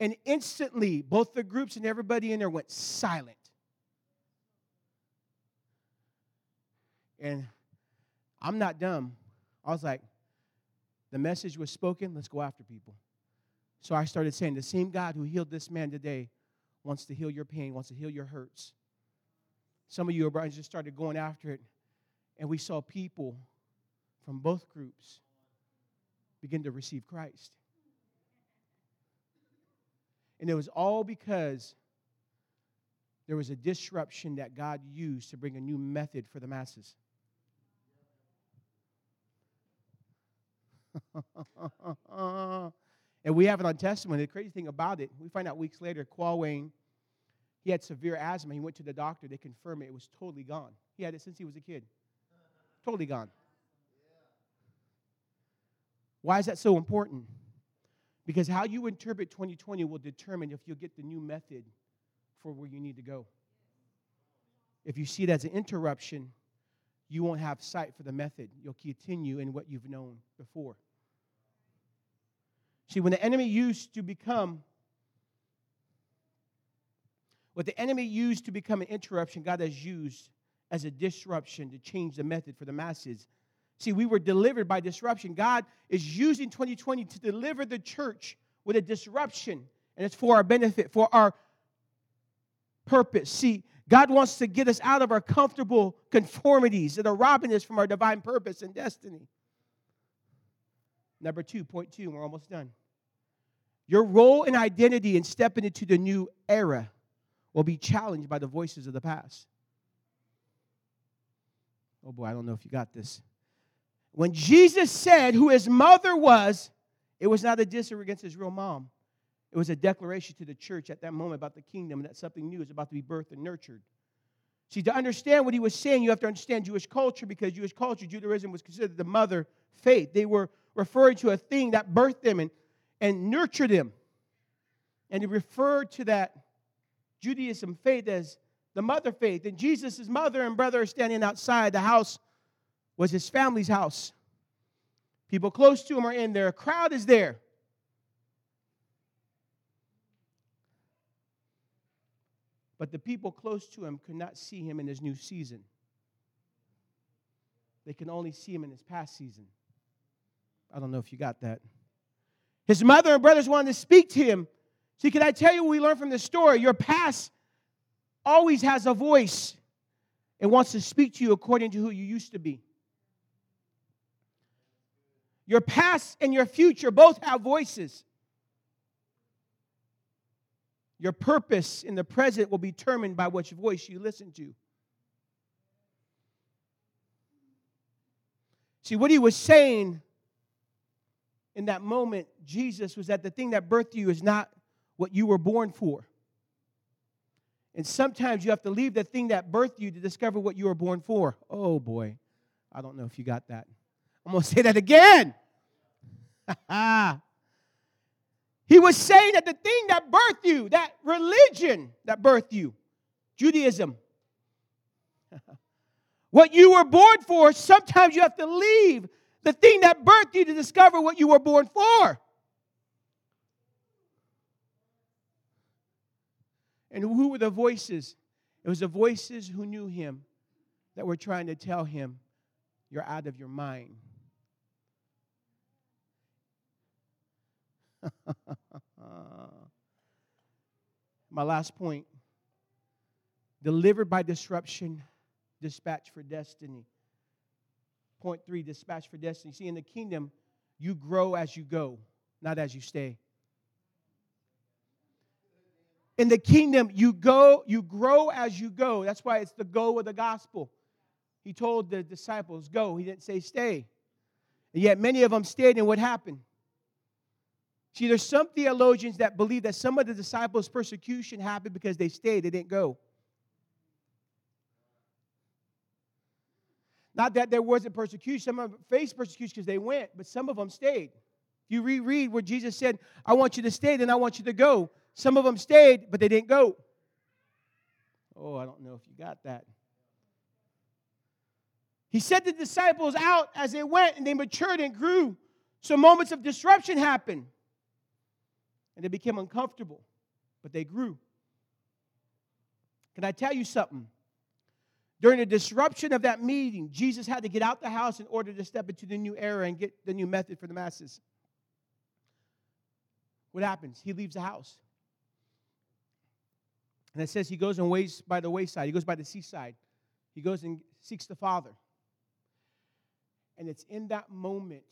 Speaker 3: And instantly, both the groups and everybody in there went silent. And I'm not dumb. I was like, the message was spoken, let's go after people. So I started saying, the same God who healed this man today wants to heal your pain, wants to heal your hurts. Some of you brothers just started going after it, and we saw people from both groups begin to receive Christ. And it was all because there was a disruption that God used to bring a new method for the masses. And we have it on testimony. The crazy thing about it, we find out weeks later, Qual Wayne, he had severe asthma. He went to the doctor. They confirmed it. It was totally gone. He had it since he was a kid. Totally gone. Why is that so important? Because how you interpret 2020 will determine if you'll get the new method for where you need to go. If you see it as an interruption, you won't have sight for the method. You'll continue in what you've known before. See, when the enemy used to become what the enemy used to become an interruption, God has used as a disruption to change the method for the masses. See, we were delivered by disruption. God is using 2020 to deliver the church with a disruption, and it's for our benefit, for our purpose. See, God wants to get us out of our comfortable conformities that are robbing us from our divine purpose and destiny. Number two, point two, we're almost done. Your role and identity in stepping into the new era will be challenged by the voices of the past. Oh boy, I don't know if you got this. When Jesus said who his mother was, it was not a diss against his real mom. It was a declaration to the church at that moment about the kingdom and that something new is about to be birthed and nurtured. See, to understand what he was saying, you have to understand Jewish culture because Jewish culture, Judaism was considered the mother faith. They were referring to a thing that birthed them and, and nurtured them. And he referred to that Judaism faith as the mother faith. And Jesus' mother and brother are standing outside. The house was his family's house. People close to him are in there, a crowd is there. But the people close to him could not see him in his new season. They can only see him in his past season. I don't know if you got that. His mother and brothers wanted to speak to him. See, can I tell you what we learned from this story? Your past always has a voice and wants to speak to you according to who you used to be. Your past and your future both have voices. Your purpose in the present will be determined by which voice you listen to. See, what he was saying in that moment, Jesus, was that the thing that birthed you is not what you were born for. And sometimes you have to leave the thing that birthed you to discover what you were born for. Oh boy, I don't know if you got that. I'm going to say that again. He was saying that the thing that birthed you, that religion that birthed you, Judaism, what you were born for, sometimes you have to leave the thing that birthed you to discover what you were born for. And who were the voices? It was the voices who knew him that were trying to tell him, You're out of your mind. My last point delivered by disruption, dispatch for destiny. Point three dispatch for destiny. See, in the kingdom, you grow as you go, not as you stay. In the kingdom, you go, you grow as you go. That's why it's the go of the gospel. He told the disciples, go. He didn't say stay. And yet many of them stayed, and what happened? See, there's some theologians that believe that some of the disciples' persecution happened because they stayed, they didn't go. Not that there wasn't persecution, some of them faced persecution because they went, but some of them stayed. If you reread where Jesus said, I want you to stay, then I want you to go. Some of them stayed, but they didn't go. Oh, I don't know if you got that. He sent the disciples out as they went and they matured and grew. So moments of disruption happened and they became uncomfortable, but they grew. Can I tell you something? During the disruption of that meeting, Jesus had to get out the house in order to step into the new era and get the new method for the masses. What happens? He leaves the house. And it says he goes and waits by the wayside. He goes by the seaside. He goes and seeks the Father. And it's in that moment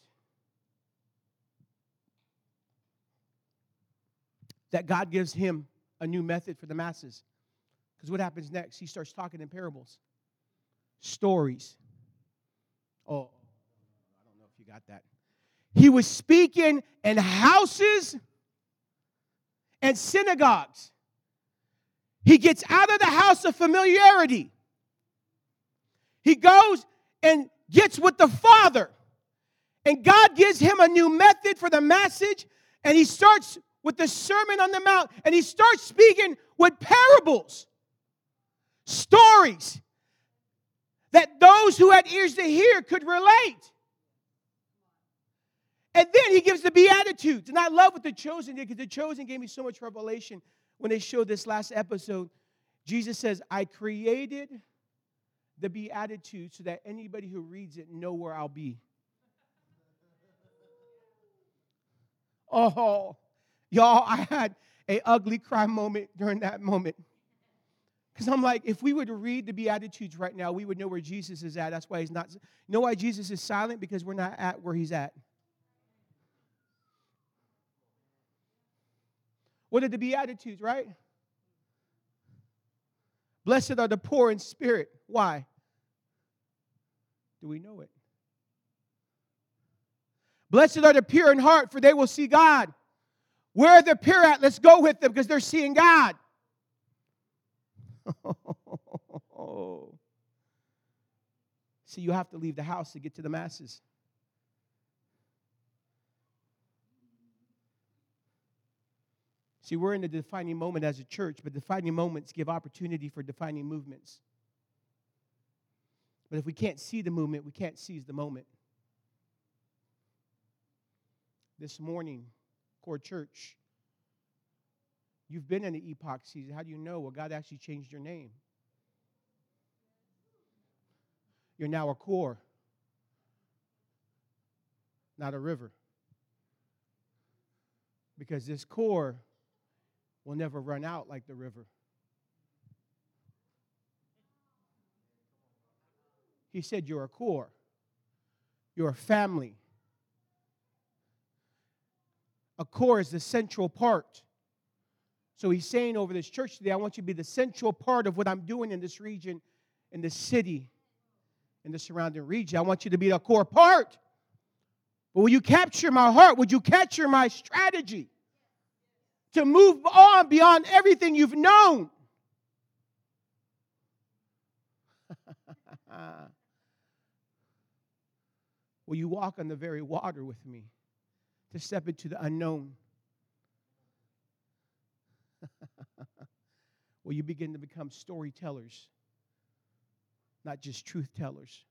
Speaker 3: that God gives him a new method for the masses. Because what happens next? He starts talking in parables, stories. Oh, I don't know if you got that. He was speaking in houses and synagogues. He gets out of the house of familiarity. He goes and gets with the Father. And God gives him a new method for the message. And he starts with the Sermon on the Mount. And he starts speaking with parables, stories that those who had ears to hear could relate. And then he gives the Beatitudes. And I love what the Chosen did because the Chosen gave me so much revelation when they showed this last episode. Jesus says, I created the Beatitudes so that anybody who reads it know where I'll be. Oh, y'all, I had a ugly cry moment during that moment. Because I'm like, if we were to read the Beatitudes right now, we would know where Jesus is at. That's why he's not. You know why Jesus is silent? Because we're not at where he's at. What are the Beatitudes, right? Blessed are the poor in spirit. Why? Do we know it? Blessed are the pure in heart, for they will see God. Where are the pure at? Let's go with them because they're seeing God. See, you have to leave the house to get to the masses. See, we're in a defining moment as a church, but defining moments give opportunity for defining movements. But if we can't see the movement, we can't seize the moment. This morning, Core Church, you've been in the epoch season. How do you know? Well, God actually changed your name. You're now a core, not a river. Because this core will never run out like the river. He said, You're a core, you're a family. A core is the central part. So he's saying over this church today, I want you to be the central part of what I'm doing in this region, in this city, in the surrounding region. I want you to be the core part. But will you capture my heart? Would you capture my strategy? to move on beyond everything you've known. Will you walk on the very water with me to step into the unknown? Will you begin to become storytellers, not just truth tellers?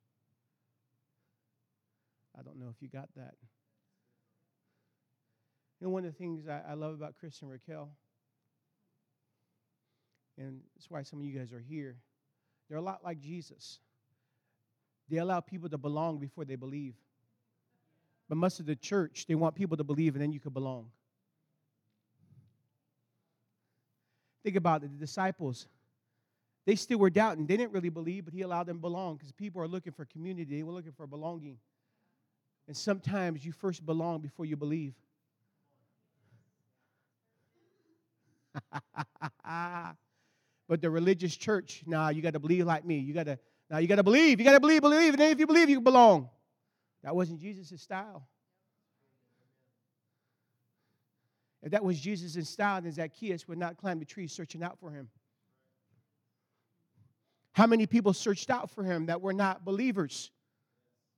Speaker 3: I don't know if you got that. You know, one of the things I, I love about Chris and Raquel, and that's why some of you guys are here, they're a lot like Jesus. They allow people to belong before they believe. But most of the church, they want people to believe and then you can belong. Think about it, the disciples. They still were doubting. They didn't really believe, but he allowed them to belong because people are looking for community. They were looking for belonging. And sometimes you first belong before you believe. but the religious church, nah, you got to believe like me. You got to now you got to believe. You got to believe, believe, and then if you believe, you belong. That wasn't Jesus' style. If that was Jesus' style, then Zacchaeus would not climb the tree searching out for him. How many people searched out for him that were not believers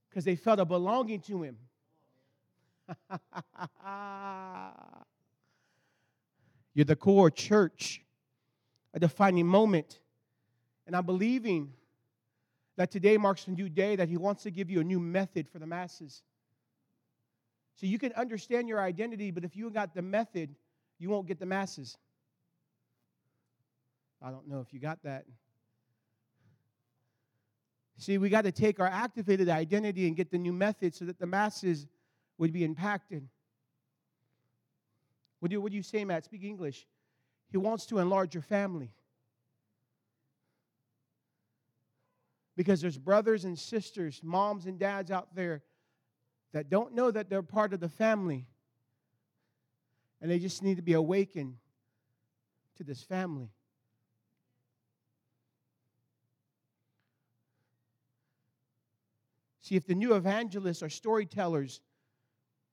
Speaker 3: because they felt a belonging to him? You're the core church, a defining moment. And I'm believing that today marks a new day, that He wants to give you a new method for the masses. So you can understand your identity, but if you got the method, you won't get the masses. I don't know if you got that. See, we got to take our activated identity and get the new method so that the masses would be impacted. What do, you, what do you say, Matt? Speak English. He wants to enlarge your family. Because there's brothers and sisters, moms and dads out there that don't know that they're part of the family. And they just need to be awakened to this family. See, if the new evangelists are storytellers,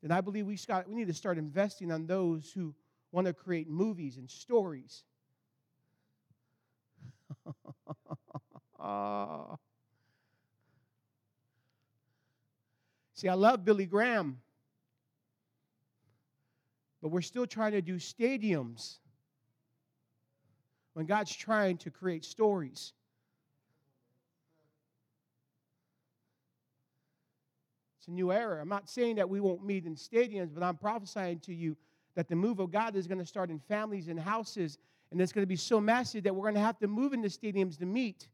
Speaker 3: then I believe we, got, we need to start investing on those who want to create movies and stories. See, I love Billy Graham, but we're still trying to do stadiums when God's trying to create stories. It's a new era. I'm not saying that we won't meet in stadiums, but I'm prophesying to you that the move of God is going to start in families and houses, and it's going to be so massive that we're going to have to move into stadiums to meet.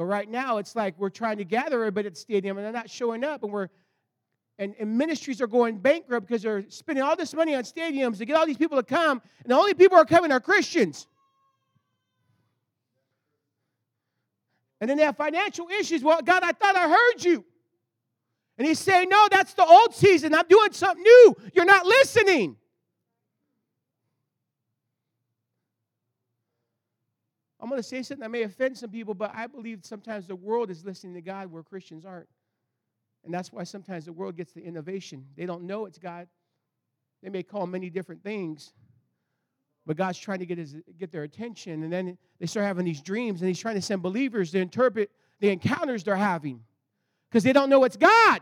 Speaker 3: But right now, it's like we're trying to gather everybody at the stadium, and they're not showing up, and we're and, and ministries are going bankrupt because they're spending all this money on stadiums to get all these people to come, and the only people who are coming are Christians. And then they have financial issues. Well, God, I thought I heard you. And he's saying, No, that's the old season. I'm doing something new. You're not listening. I'm going to say something that may offend some people, but I believe sometimes the world is listening to God where Christians aren't. And that's why sometimes the world gets the innovation. They don't know it's God. They may call many different things, but God's trying to get, his, get their attention. And then they start having these dreams, and He's trying to send believers to interpret the encounters they're having because they don't know it's God.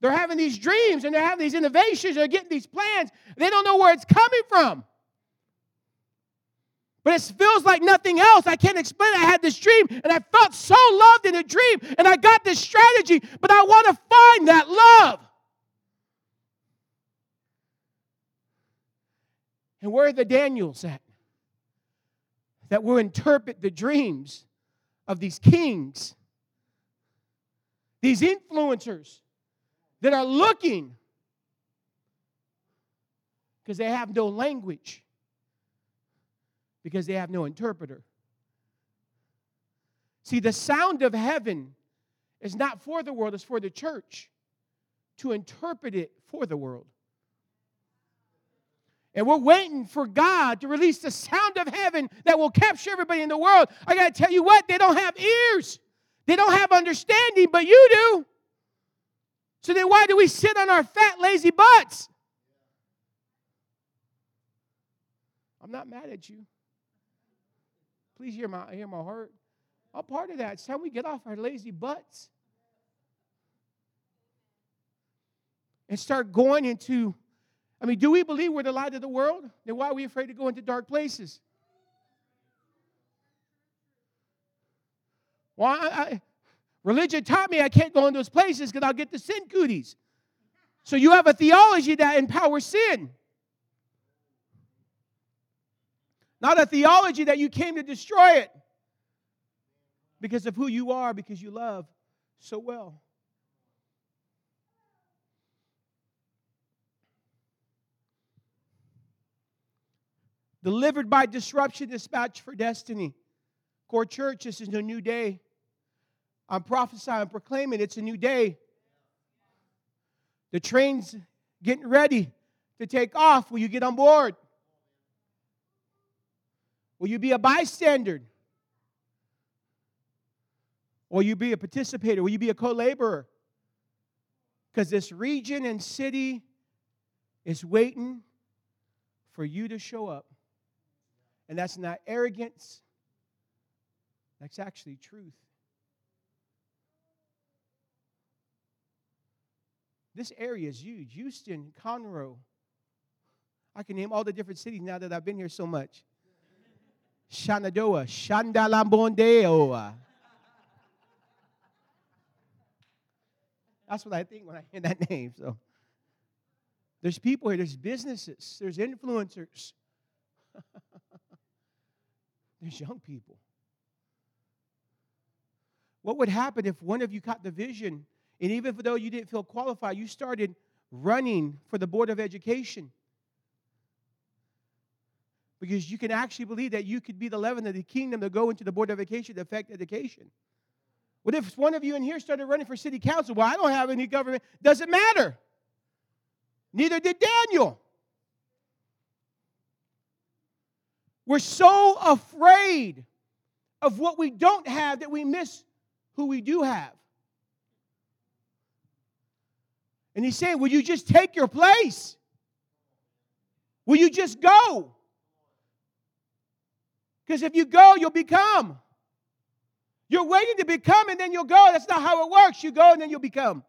Speaker 3: They're having these dreams and they're having these innovations, they're getting these plans. They don't know where it's coming from. But it feels like nothing else. I can't explain. I had this dream and I felt so loved in a dream and I got this strategy, but I want to find that love. And where are the Daniels at? That will interpret the dreams of these kings, these influencers that are looking because they have no language, because they have no interpreter. See, the sound of heaven is not for the world, it's for the church to interpret it for the world. And we're waiting for God to release the sound of heaven that will capture everybody in the world. I got to tell you what, they don't have ears, they don't have understanding, but you do. So then why do we sit on our fat, lazy butts? I'm not mad at you. Please hear my, hear my heart. I'm part of that. It's time we get off our lazy butts and start going into. I mean, do we believe we're the light of the world? Then why are we afraid to go into dark places? Well, I, I, Religion taught me I can't go in those places because I'll get the sin cooties. So you have a theology that empowers sin. Not a theology that you came to destroy it because of who you are, because you love so well. Delivered by disruption, dispatch for destiny. Core Church, this is a new day. I'm prophesying, I'm proclaiming it's a new day. The train's getting ready to take off. Will you get on board? Will you be a bystander? Will you be a participator? Will you be a co laborer? Because this region and city is waiting for you to show up. And that's not arrogance, that's actually truth. This area is huge. Houston, Conroe. I can name all the different cities now that I've been here so much. Shenandoah, Shandalambondeoa. That's what I think when I hear that name. So there's people here, there's businesses, there's influencers, there's young people. What would happen if one of you caught the vision and even though you didn't feel qualified, you started running for the Board of Education. Because you can actually believe that you could be the leaven of the kingdom to go into the Board of Education to affect education. What if one of you in here started running for city council? Well, I don't have any government. Doesn't matter. Neither did Daniel. We're so afraid of what we don't have that we miss who we do have. And he's saying, Will you just take your place? Will you just go? Because if you go, you'll become. You're waiting to become and then you'll go. That's not how it works. You go and then you'll become.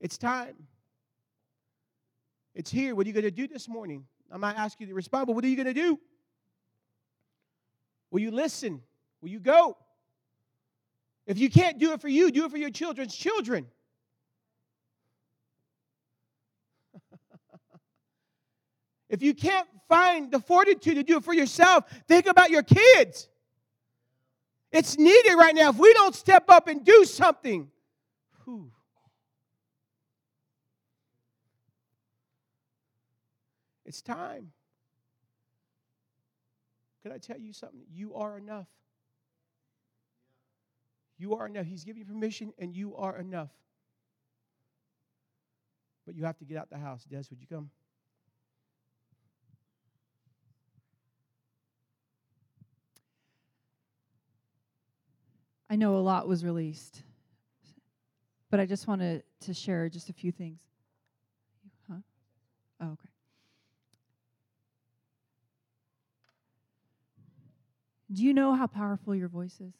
Speaker 3: It's time. It's here. What are you going to do this morning? I'm not asking you to respond, but what are you going to do? Will you listen? Will you go? If you can't do it for you, do it for your children's children. If you can't find the fortitude to do it for yourself, think about your kids. It's needed right now. If we don't step up and do something, whew. it's time. Can I tell you something? You are enough. You are enough. He's giving you permission, and you are enough. But you have to get out the house. Des, would you come?
Speaker 4: I know a lot was released, but I just wanted to share just a few things. Huh? Oh, okay. Do you know how powerful your voice is?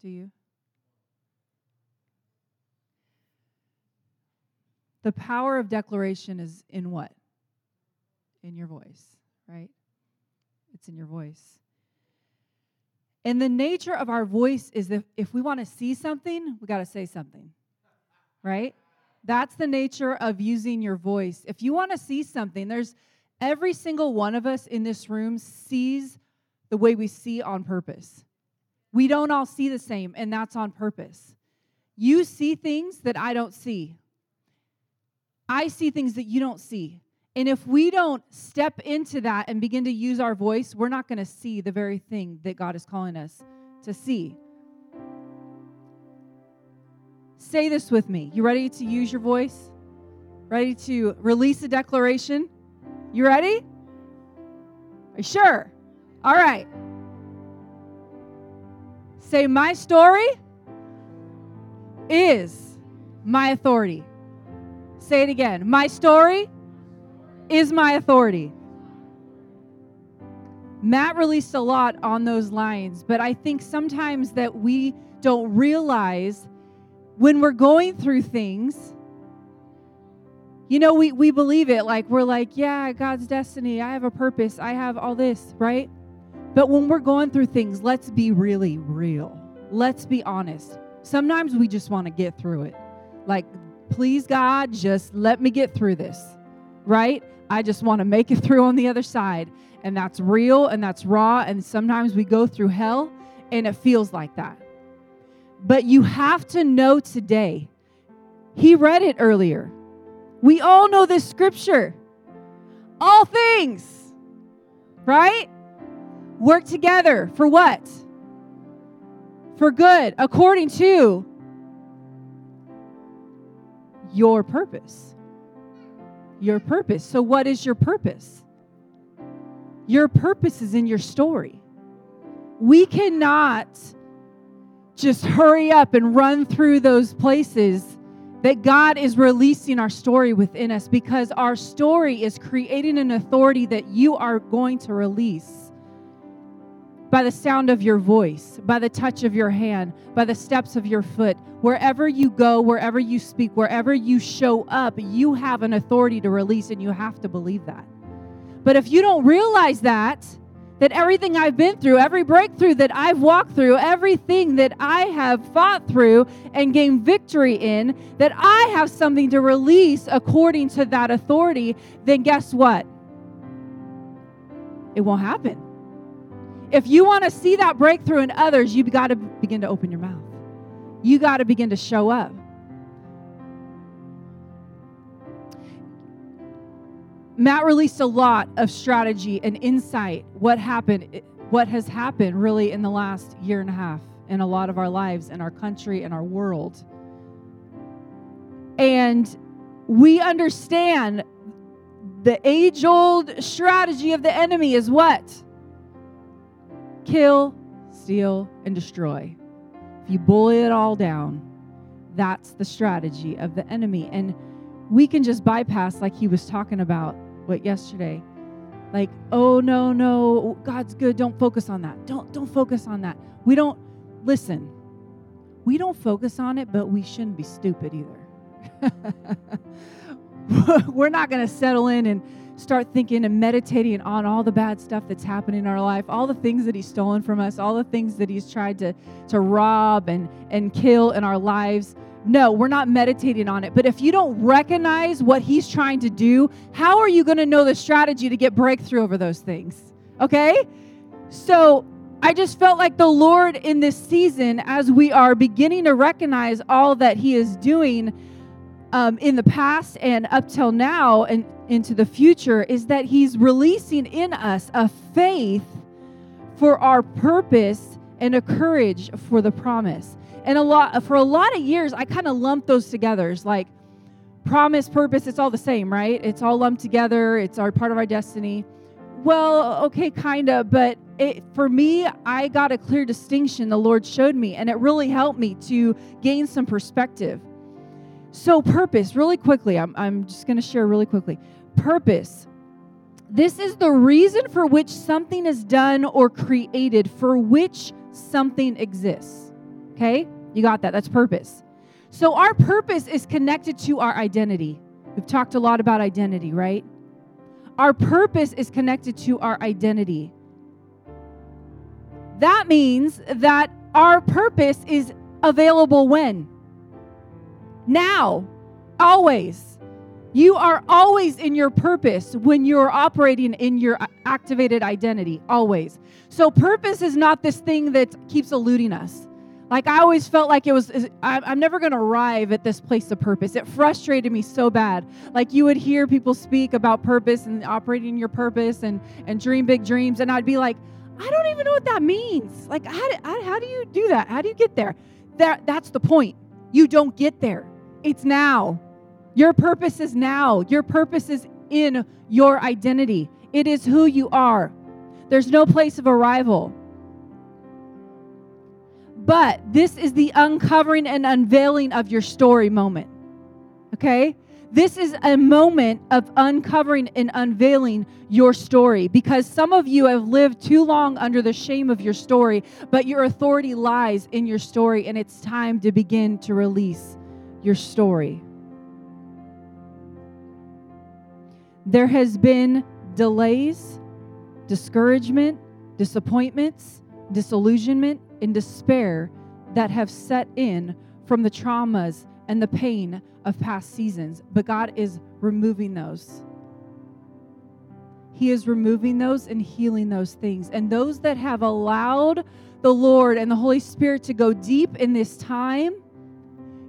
Speaker 4: Do you? The power of declaration is in what? In your voice, right? It's in your voice. And the nature of our voice is that if we want to see something, we got to say something, right? That's the nature of using your voice. If you want to see something, there's every single one of us in this room sees the way we see on purpose. We don't all see the same, and that's on purpose. You see things that I don't see. I see things that you don't see. And if we don't step into that and begin to use our voice, we're not going to see the very thing that God is calling us to see. Say this with me. You ready to use your voice? Ready to release a declaration? You ready? Are you sure? All right. Say, My story is my authority. Say it again. My story is my authority. Matt released a lot on those lines, but I think sometimes that we don't realize when we're going through things, you know, we, we believe it. Like, we're like, yeah, God's destiny. I have a purpose. I have all this, right? But when we're going through things, let's be really real. Let's be honest. Sometimes we just want to get through it. Like, please, God, just let me get through this, right? I just want to make it through on the other side. And that's real and that's raw. And sometimes we go through hell and it feels like that. But you have to know today. He read it earlier. We all know this scripture. All things, right? Work together for what? For good, according to your purpose your purpose. So, what is your purpose? Your purpose is in your story. We cannot just hurry up and run through those places that God is releasing our story within us because our story is creating an authority that you are going to release by the sound of your voice, by the touch of your hand, by the steps of your foot. Wherever you go, wherever you speak, wherever you show up, you have an authority to release, and you have to believe that. But if you don't realize that, that everything I've been through, every breakthrough that I've walked through, everything that I have fought through and gained victory in, that I have something to release according to that authority, then guess what? It won't happen. If you want to see that breakthrough in others, you've got to begin to open your mouth. You got to begin to show up. Matt released a lot of strategy and insight. What happened, what has happened really in the last year and a half in a lot of our lives, in our country, in our world. And we understand the age old strategy of the enemy is what? Kill, steal, and destroy. If you boil it all down, that's the strategy of the enemy. And we can just bypass, like he was talking about, what yesterday. Like, oh no, no, God's good. Don't focus on that. Don't don't focus on that. We don't listen. We don't focus on it, but we shouldn't be stupid either. We're not going to settle in and start thinking and meditating on all the bad stuff that's happening in our life, all the things that he's stolen from us, all the things that he's tried to, to rob and, and kill in our lives. No, we're not meditating on it. But if you don't recognize what he's trying to do, how are you going to know the strategy to get breakthrough over those things? Okay? So I just felt like the Lord in this season, as we are beginning to recognize all that he is doing um, in the past and up till now and into the future, is that he's releasing in us a faith for our purpose and a courage for the promise. And a lot for a lot of years, I kind of lumped those together. It's like promise, purpose, it's all the same, right? It's all lumped together. It's our part of our destiny. Well, okay, kind of, but it, for me, I got a clear distinction the Lord showed me, and it really helped me to gain some perspective. So, purpose, really quickly, I'm, I'm just going to share really quickly. Purpose. This is the reason for which something is done or created, for which something exists. Okay? You got that. That's purpose. So, our purpose is connected to our identity. We've talked a lot about identity, right? Our purpose is connected to our identity. That means that our purpose is available when? Now, always. You are always in your purpose when you're operating in your activated identity, always. So, purpose is not this thing that keeps eluding us. Like, I always felt like it was, I'm never going to arrive at this place of purpose. It frustrated me so bad. Like, you would hear people speak about purpose and operating your purpose and, and dream big dreams, and I'd be like, I don't even know what that means. Like, how do, how do you do that? How do you get there? That, that's the point. You don't get there, it's now. Your purpose is now. Your purpose is in your identity, it is who you are. There's no place of arrival. But this is the uncovering and unveiling of your story moment. Okay? This is a moment of uncovering and unveiling your story because some of you have lived too long under the shame of your story, but your authority lies in your story, and it's time to begin to release your story. There has been delays, discouragement, disappointments, disillusionment, and despair that have set in from the traumas and the pain of past seasons, but God is removing those. He is removing those and healing those things. And those that have allowed the Lord and the Holy Spirit to go deep in this time,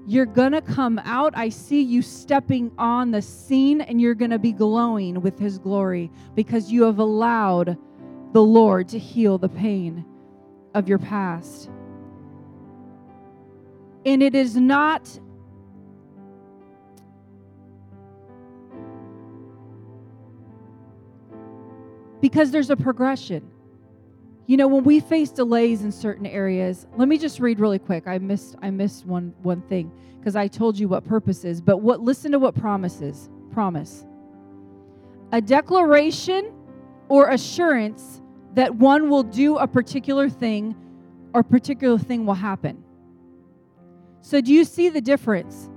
Speaker 4: you're going to come out. I see you stepping on the scene and you're going to be glowing with His glory because you have allowed the Lord to heal the pain of your past. And it is not because there's a progression. You know, when we face delays in certain areas, let me just read really quick. I missed I missed one one thing because I told you what purpose is, but what listen to what promises. Promise. A declaration or assurance that one will do a particular thing or particular thing will happen. So do you see the difference?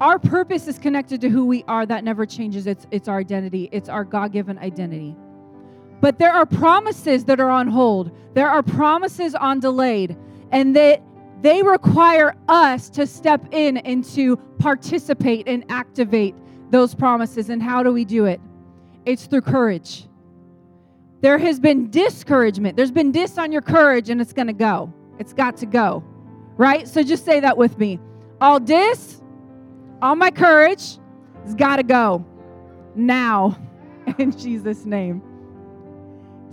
Speaker 4: Our purpose is connected to who we are. That never changes. It's, it's our identity, it's our God given identity. But there are promises that are on hold, there are promises on delayed, and that they require us to step in and to participate and activate those promises. And how do we do it? It's through courage. There has been discouragement. There's been dis on your courage, and it's going to go. It's got to go. Right? So just say that with me. All dis all my courage has got to go now in Jesus' name.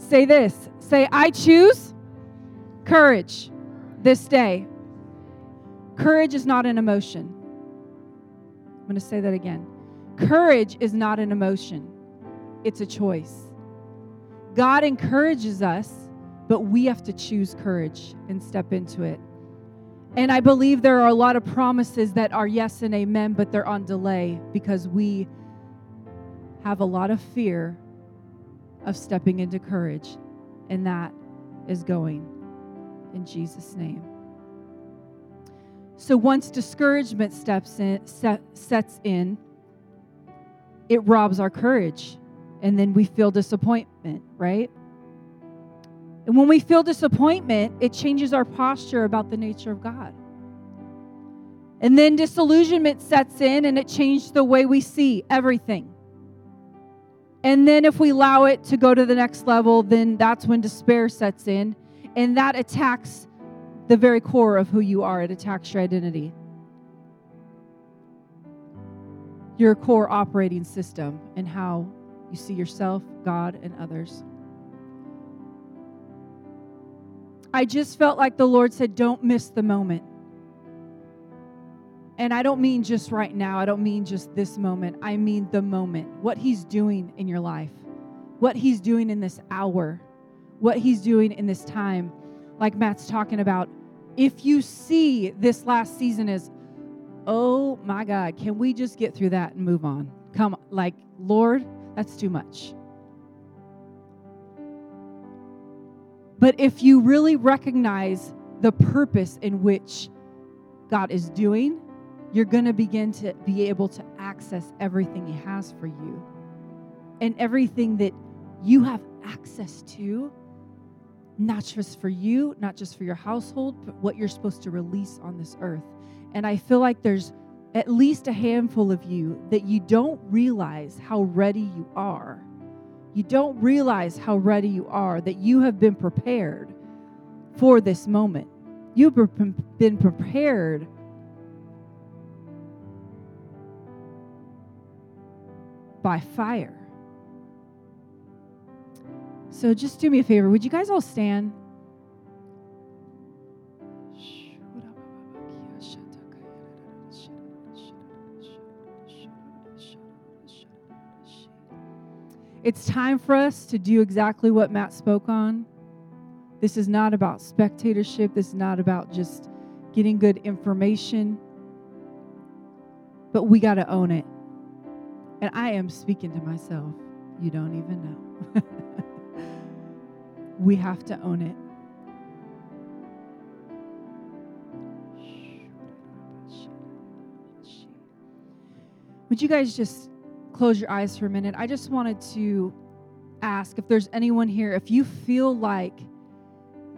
Speaker 4: Say this say, I choose courage this day. Courage is not an emotion. I'm going to say that again. Courage is not an emotion, it's a choice. God encourages us, but we have to choose courage and step into it. And I believe there are a lot of promises that are yes and amen, but they're on delay because we have a lot of fear of stepping into courage. And that is going in Jesus' name. So once discouragement steps in, set, sets in, it robs our courage. And then we feel disappointment, right? And when we feel disappointment, it changes our posture about the nature of God. And then disillusionment sets in and it changes the way we see everything. And then if we allow it to go to the next level, then that's when despair sets in. And that attacks the very core of who you are, it attacks your identity. Your core operating system and how you see yourself, God, and others. I just felt like the Lord said, Don't miss the moment. And I don't mean just right now, I don't mean just this moment. I mean the moment, what He's doing in your life, what He's doing in this hour, what He's doing in this time. Like Matt's talking about, if you see this last season as, oh my God, can we just get through that and move on? Come, like, Lord, that's too much. But if you really recognize the purpose in which God is doing, you're going to begin to be able to access everything He has for you. And everything that you have access to, not just for you, not just for your household, but what you're supposed to release on this earth. And I feel like there's at least a handful of you that you don't realize how ready you are you don't realize how ready you are, that you have been prepared for this moment. You've been prepared by fire. So just do me a favor. Would you guys all stand? It's time for us to do exactly what Matt spoke on. This is not about spectatorship. This is not about just getting good information. But we got to own it. And I am speaking to myself. You don't even know. we have to own it. Would you guys just close your eyes for a minute, I just wanted to ask if there's anyone here, if you feel like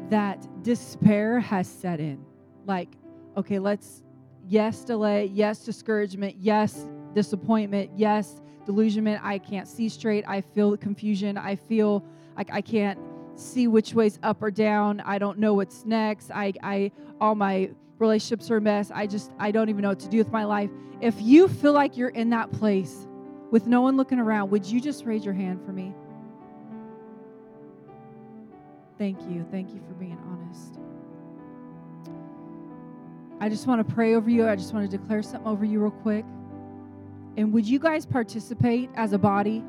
Speaker 4: that despair has set in, like, okay, let's, yes, delay, yes, discouragement, yes, disappointment, yes, delusionment, I can't see straight, I feel confusion, I feel like I can't see which way's up or down, I don't know what's next, I, I, all my relationships are a mess, I just, I don't even know what to do with my life. If you feel like you're in that place, with no one looking around, would you just raise your hand for me? Thank you. Thank you for being honest. I just want to pray over you. I just want to declare something over you real quick. And would you guys participate as a body?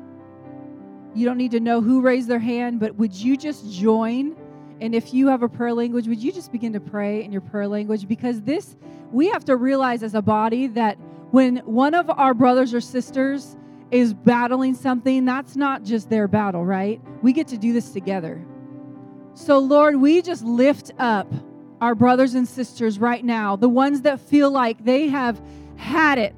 Speaker 4: You don't need to know who raised their hand, but would you just join? And if you have a prayer language, would you just begin to pray in your prayer language? Because this, we have to realize as a body that when one of our brothers or sisters is battling something, that's not just their battle, right? We get to do this together. So, Lord, we just lift up our brothers and sisters right now, the ones that feel like they have had it.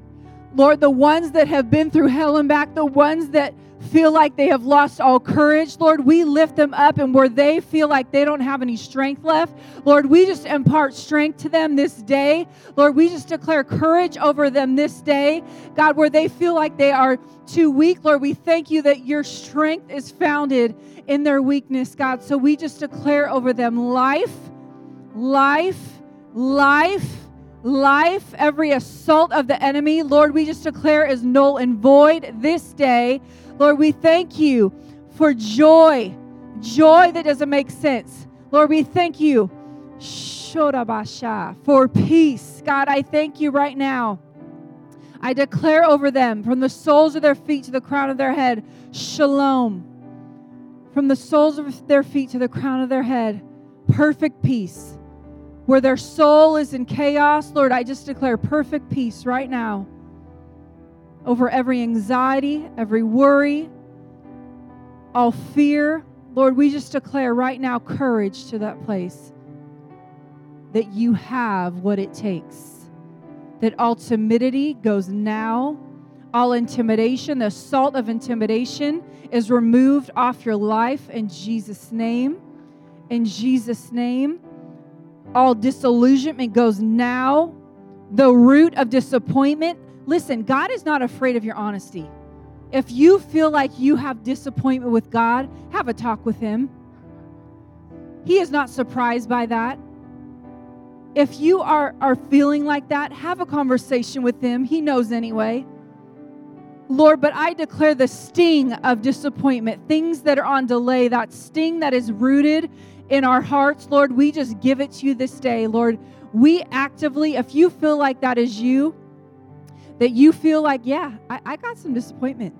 Speaker 4: Lord, the ones that have been through hell and back, the ones that feel like they have lost all courage, Lord, we lift them up. And where they feel like they don't have any strength left, Lord, we just impart strength to them this day. Lord, we just declare courage over them this day. God, where they feel like they are too weak, Lord, we thank you that your strength is founded in their weakness, God. So we just declare over them life, life, life life, every assault of the enemy, Lord, we just declare is null and void this day. Lord, we thank you for joy, joy that doesn't make sense. Lord, we thank you for peace. God, I thank you right now. I declare over them from the soles of their feet to the crown of their head, shalom. From the soles of their feet to the crown of their head, perfect peace. Where their soul is in chaos, Lord, I just declare perfect peace right now over every anxiety, every worry, all fear. Lord, we just declare right now courage to that place that you have what it takes. That all timidity goes now. All intimidation, the salt of intimidation is removed off your life in Jesus' name. In Jesus' name. All disillusionment goes now. The root of disappointment. Listen, God is not afraid of your honesty. If you feel like you have disappointment with God, have a talk with Him. He is not surprised by that. If you are, are feeling like that, have a conversation with Him. He knows anyway. Lord, but I declare the sting of disappointment, things that are on delay, that sting that is rooted in our hearts, Lord, we just give it to you this day. Lord, we actively, if you feel like that is you, that you feel like, yeah, I, I got some disappointment.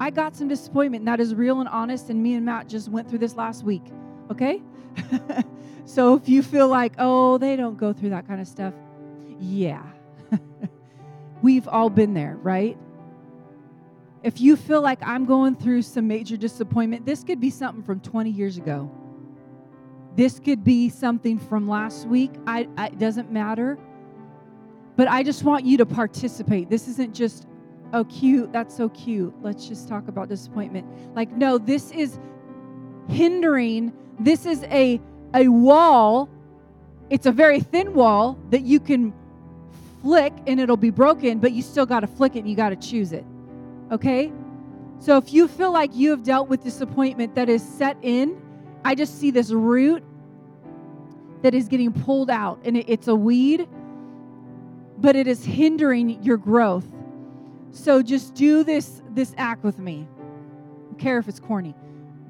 Speaker 4: I got some disappointment. that is real and honest. And me and Matt just went through this last week. Okay? so if you feel like, oh, they don't go through that kind of stuff, yeah. We've all been there, right? If you feel like I'm going through some major disappointment, this could be something from 20 years ago. This could be something from last week. I, I, it doesn't matter. But I just want you to participate. This isn't just, oh, cute, that's so cute. Let's just talk about disappointment. Like, no, this is hindering, this is a, a wall. It's a very thin wall that you can flick and it'll be broken, but you still got to flick it and you got to choose it. Okay? So if you feel like you have dealt with disappointment that is set in, I just see this root that is getting pulled out and it's a weed but it is hindering your growth. So just do this this act with me. I don't care if it's corny.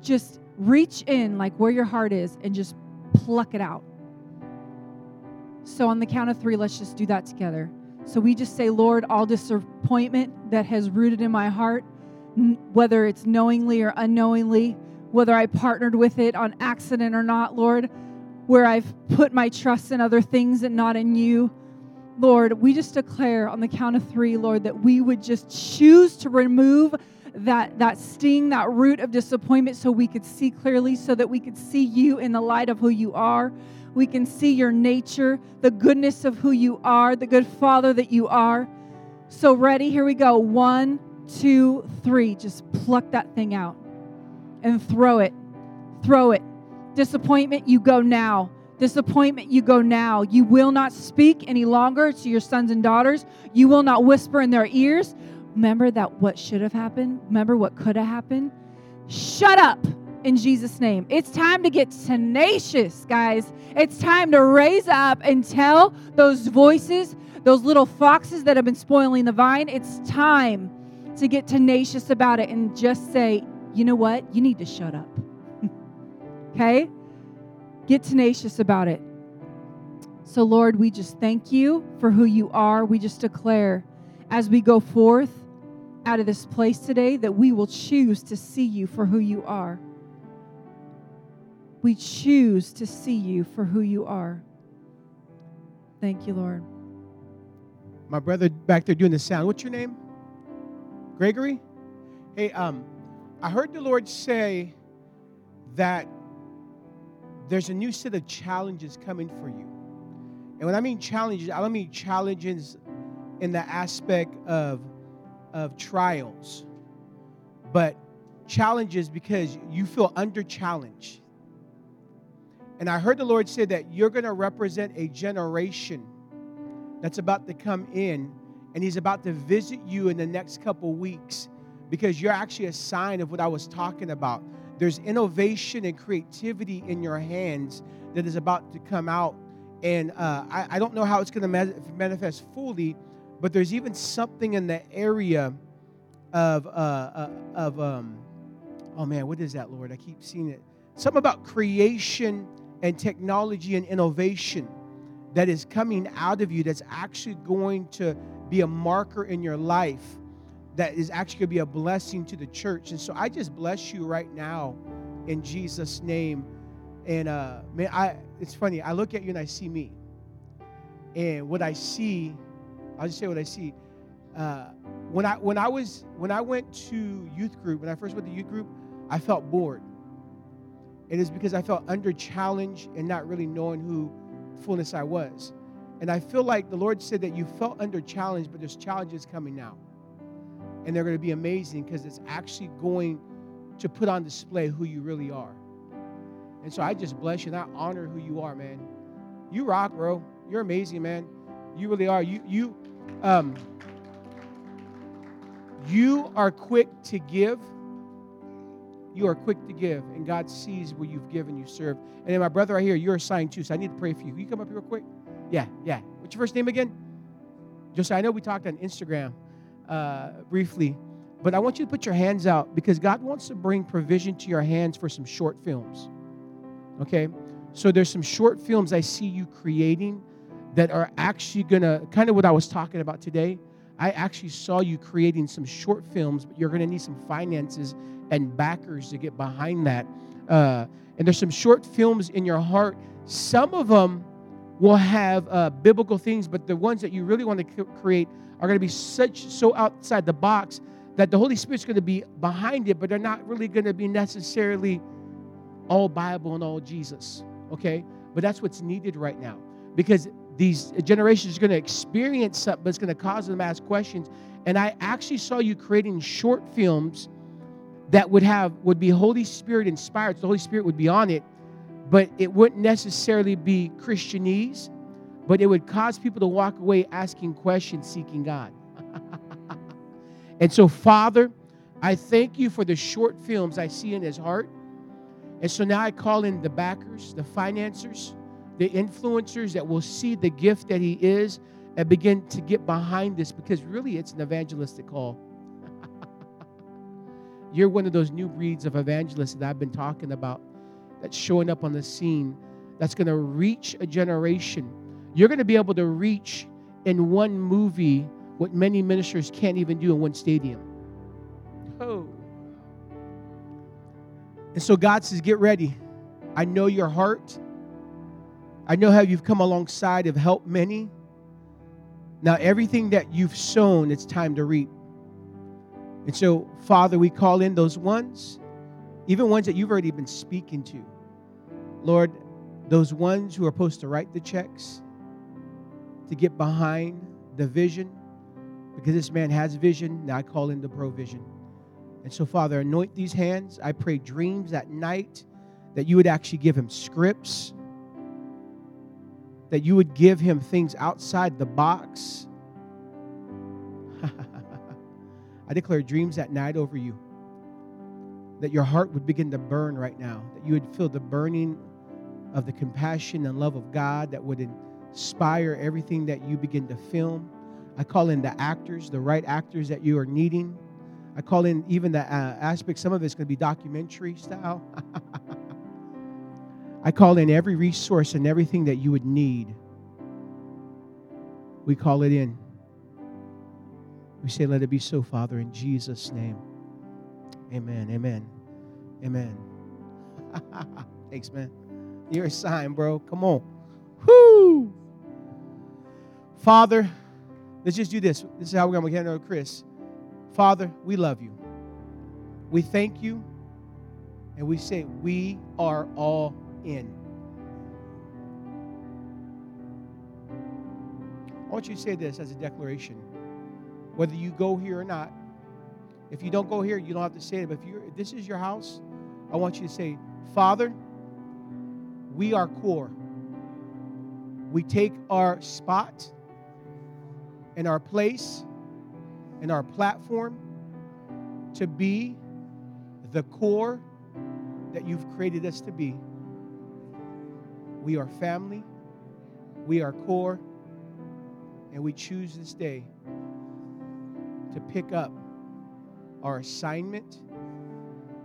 Speaker 4: Just reach in like where your heart is and just pluck it out. So on the count of 3, let's just do that together. So we just say, Lord, all disappointment that has rooted in my heart, whether it's knowingly or unknowingly, whether I partnered with it on accident or not, Lord, where I've put my trust in other things and not in you. Lord, we just declare on the count of three, Lord, that we would just choose to remove that, that sting, that root of disappointment, so we could see clearly, so that we could see you in the light of who you are. We can see your nature, the goodness of who you are, the good Father that you are. So, ready? Here we go. One, two, three. Just pluck that thing out and throw it. Throw it. Disappointment, you go now. Disappointment, you go now. You will not speak any longer to your sons and daughters. You will not whisper in their ears. Remember that what should have happened? Remember what could have happened? Shut up in Jesus' name. It's time to get tenacious, guys. It's time to raise up and tell those voices, those little foxes that have been spoiling the vine, it's time to get tenacious about it and just say, you know what? You need to shut up. okay? Get tenacious about it. So, Lord, we just thank you for who you are. We just declare as we go forth out of this place today that we will choose to see you for who you are. We choose to see you for who you are. Thank you, Lord.
Speaker 3: My brother back there doing the sound. What's your name? Gregory? Hey, um, I heard the Lord say that there's a new set of challenges coming for you. And when I mean challenges, I don't mean challenges in the aspect of, of trials, but challenges because you feel under challenge. And I heard the Lord say that you're going to represent a generation that's about to come in, and He's about to visit you in the next couple weeks because you're actually a sign of what I was talking about there's innovation and creativity in your hands that is about to come out. And uh, I, I, don't know how it's going to manifest fully, but there's even something in the area of, uh, uh, of um, oh man, what is that, Lord? I keep seeing it. Something about creation and technology and innovation that is coming out of you that's actually going to be a marker in your life that is actually going to be a blessing to the church. And so I just bless you right now in Jesus' name. And uh, man, I it's funny. I look at you and I see me, and what I see, I'll just say what I see. Uh, when I when I was when I went to youth group, when I first went to youth group, I felt bored. It is because I felt under challenge and not really knowing who fullness I was. And I feel like the Lord said that you felt under challenge, but there's challenges coming now. And they're going to be amazing because it's actually going to put on display who you really are. And so I just bless you and I honor who you are, man. You rock, bro. You're amazing, man. You really are. You you um you are quick to give. You are quick to give, and God sees what you've given, you serve. And then my brother right here, you're assigned too, so I need to pray for you. Can you come up here real quick? Yeah, yeah. What's your first name again? Josiah, I know we talked on Instagram uh, briefly, but I want you to put your hands out because God wants to bring provision to your hands for some short films. Okay? So there's some short films I see you creating that are actually going to, kind of what I was talking about today. I actually saw you creating some short films, but you're going to need some finances and backers to get behind that. Uh, and there's some short films in your heart. Some of them will have uh, biblical things, but the ones that you really want to create are going to be such so outside the box that the Holy Spirit's going to be behind it, but they're not really going to be necessarily all Bible and all Jesus. Okay, but that's what's needed right now because these generations are going to experience something, but it's going to cause them to ask questions. And I actually saw you creating short films that would have would be Holy Spirit inspired. So the Holy Spirit would be on it, but it wouldn't necessarily be Christianese, but it would cause people to walk away asking questions, seeking God. and so, Father, I thank you for the short films I see in his heart. And so now I call in the backers, the financiers, the influencers that will see the gift that he is and begin to get behind this because really it's an evangelistic call. You're one of those new breeds of evangelists that I've been talking about that's showing up on the scene that's going to reach a generation. You're going to be able to reach in one movie what many ministers can't even do in one stadium. Oh. And so God says, Get ready. I know your heart. I know how you've come alongside of help many. Now, everything that you've sown, it's time to reap. And so, Father, we call in those ones, even ones that you've already been speaking to. Lord, those ones who are supposed to write the checks, to get behind the vision, because this man has vision. Now I call in the provision. And so, Father, anoint these hands. I pray dreams at night that you would actually give him scripts, that you would give him things outside the box. I declare dreams at night over you. That your heart would begin to burn right now, that you would feel the burning of the compassion and love of God that would inspire everything that you begin to film. I call in the actors, the right actors that you are needing. I call in even the uh, aspect, some of it's going to be documentary style. I call in every resource and everything that you would need. We call it in. We say, Let it be so, Father, in Jesus' name. Amen. Amen. Amen. Thanks, man. You're a sign, bro. Come on. Whoo! Father, let's just do this. This is how we're going to get to Chris. Father, we love you. We thank you. And we say, we are all in. I want you to say this as a declaration. Whether you go here or not, if you don't go here, you don't have to say it. But if, you if this is your house, I want you to say, Father, we are core. We take our spot and our place and our platform to be the core that you've created us to be. We are family, we are core, and we choose this day to pick up our assignment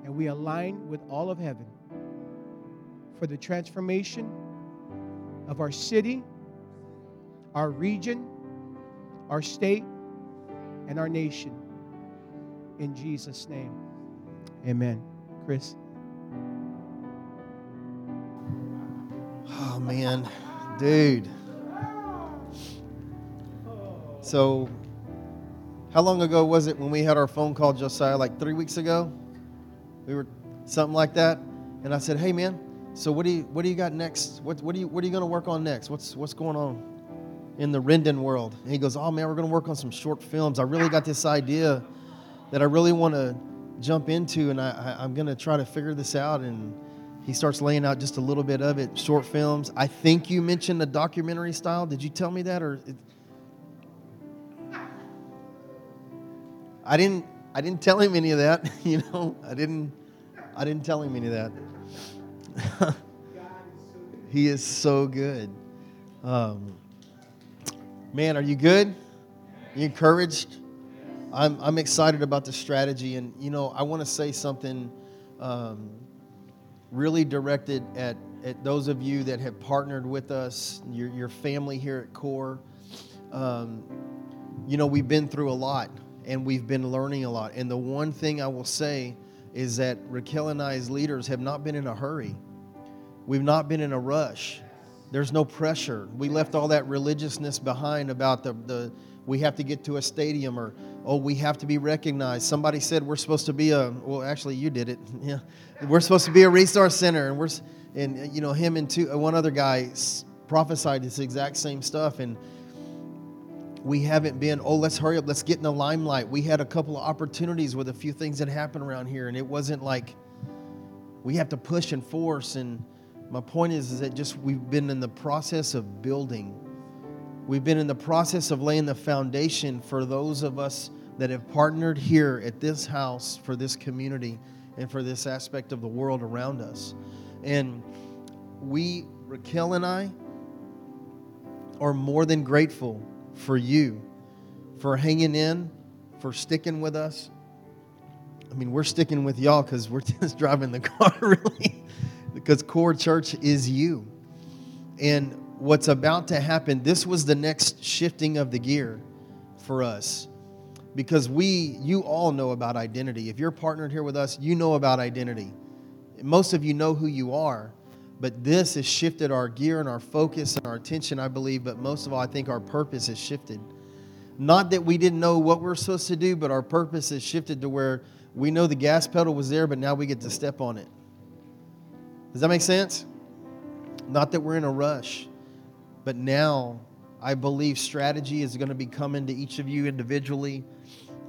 Speaker 3: and we align with all of heaven for the transformation of our city, our region, our state, and our nation. In Jesus' name, amen. Chris.
Speaker 2: Oh, man. Dude. So, how long ago was it when we had our phone call, Josiah? Like three weeks ago? We were something like that. And I said, hey, man, so what do you, what do you got next? What, what, do you, what are you going to work on next? What's, what's going on in the Rendon world? And he goes, oh, man, we're going to work on some short films. I really got this idea that I really want to jump into, and I, I, I'm going to try to figure this out. And he starts laying out just a little bit of it, short films. I think you mentioned the documentary style. Did you tell me that, or it, I didn't? I didn't tell him any of that. You know, I didn't. I didn't tell him any of that. he is so good. Um, man, are you good? You encouraged? I'm, I'm excited about the strategy. And, you know, I want to say something um, really directed at, at those of you that have partnered with us, your, your family here at CORE. Um, you know, we've been through a lot and we've been learning a lot. And the one thing I will say is that Raquel and I, as leaders, have not been in a hurry. We've not been in a rush. There's no pressure. We left all that religiousness behind about the, the we have to get to a stadium or oh we have to be recognized. Somebody said we're supposed to be a well actually you did it. Yeah. We're supposed to be a resource center and we're and you know him and two uh, one other guy prophesied this exact same stuff and we haven't been oh let's hurry up let's get in the limelight we had a couple of opportunities with a few things that happened around here and it wasn't like we have to push and force and my point is, is that just we've been in the process of building. We've been in the process of laying the foundation for those of us that have partnered here at this house for this community and for this aspect of the world around us. And we raquel and i are more than grateful for you, for hanging in, for sticking with us. I mean, we're sticking with y'all because we're just driving the car, really, because Core Church is you. And what's about to happen, this was the next shifting of the gear for us. Because we, you all know about identity. If you're partnered here with us, you know about identity. Most of you know who you are. But this has shifted our gear and our focus and our attention, I believe. But most of all, I think our purpose has shifted. Not that we didn't know what we're supposed to do, but our purpose has shifted to where we know the gas pedal was there, but now we get to step on it. Does that make sense? Not that we're in a rush, but now I believe strategy is going to be coming to each of you individually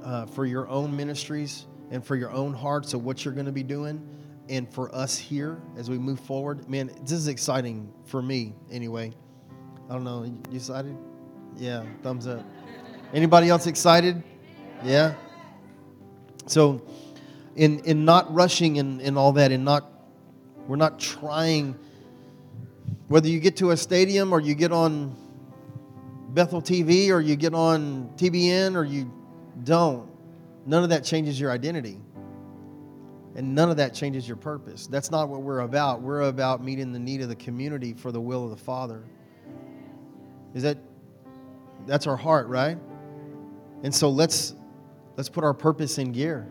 Speaker 2: uh, for your own ministries and for your own hearts of what you're going to be doing and for us here as we move forward. Man, this is exciting for me anyway. I don't know. You excited? Yeah, thumbs up. Anybody else excited? Yeah. So, in in not rushing and, and all that, and not we're not trying. Whether you get to a stadium or you get on Bethel TV or you get on TBN or you don't, none of that changes your identity. And none of that changes your purpose. That's not what we're about. We're about meeting the need of the community for the will of the Father. Is that that's our heart, right? And so let's let's put our purpose in gear.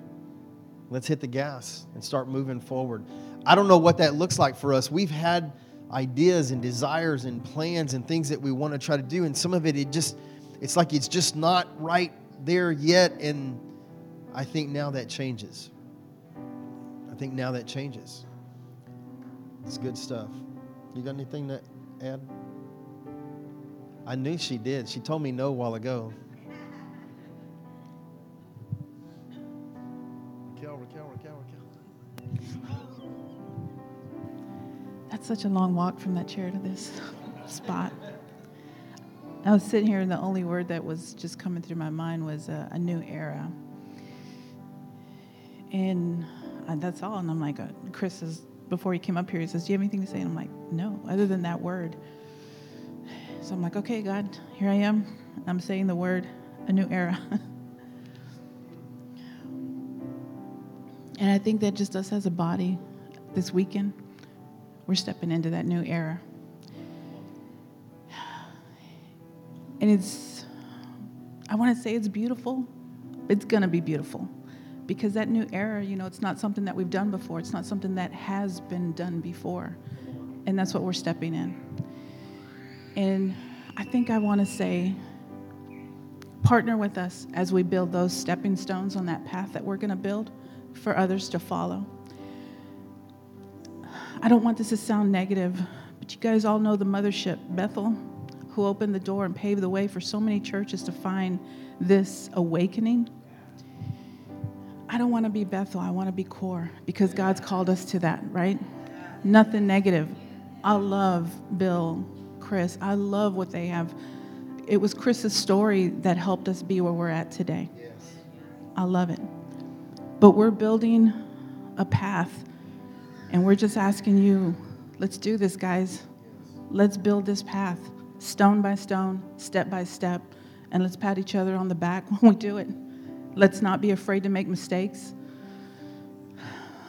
Speaker 2: Let's hit the gas and start moving forward. I don't know what that looks like for us. We've had ideas and desires and plans and things that we want to try to do and some of it it just it's like it's just not right there yet and I think now that changes I think now that changes. It's good stuff. You got anything to add? I knew she did. She told me no a while ago.
Speaker 1: That's such a long walk from that chair to this spot. I was sitting here, and the only word that was just coming through my mind was a, new era. And and that's all. And I'm like, uh, Chris says, before he came up here, he says, Do you have anything to say? And I'm like, No, other than that word. So I'm like, Okay, God, here I am. I'm saying the word, a new era. and I think that just us as a body this weekend, we're stepping into that new era. And it's, I want to say it's beautiful. It's going to be beautiful because that new era, you know, it's not something that we've done before. It's not something that has been done before. And that's what we're stepping in. And I think I want to say, partner with us as we build those stepping stones on that path that we're going to build for others to follow. I don't want this to sound negative, but you guys all know the mothership, Bethel, who opened the door and paved the way for so many churches to find this awakening. I don't want to be Bethel, I want to be core because God's called us to that, right? Nothing negative. I love Bill, Chris. I love what they have. It was Chris's story that helped us be where we're at today. I love it. But we're building a path, and we're just asking you, let's do this, guys. Let's build this path, stone by stone, step by step, and let's pat each other on the back when we do it. Let's not be afraid to make mistakes.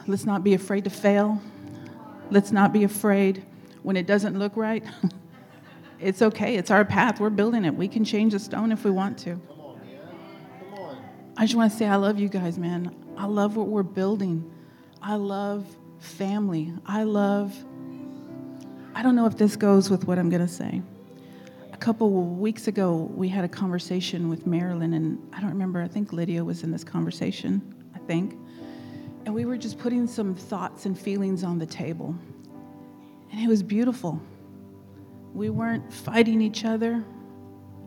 Speaker 1: Let's not be afraid to fail. Let's not be afraid when it doesn't look right. it's okay, it's our path. We're building it. We can change the stone if we want to. I just want to say I love you guys, man. I love what we're building. I love family. I love, I don't know if this goes with what I'm going to say. A couple weeks ago, we had a conversation with Marilyn, and I don't remember, I think Lydia was in this conversation, I think. And we were just putting some thoughts and feelings on the table. And it was beautiful. We weren't fighting each other.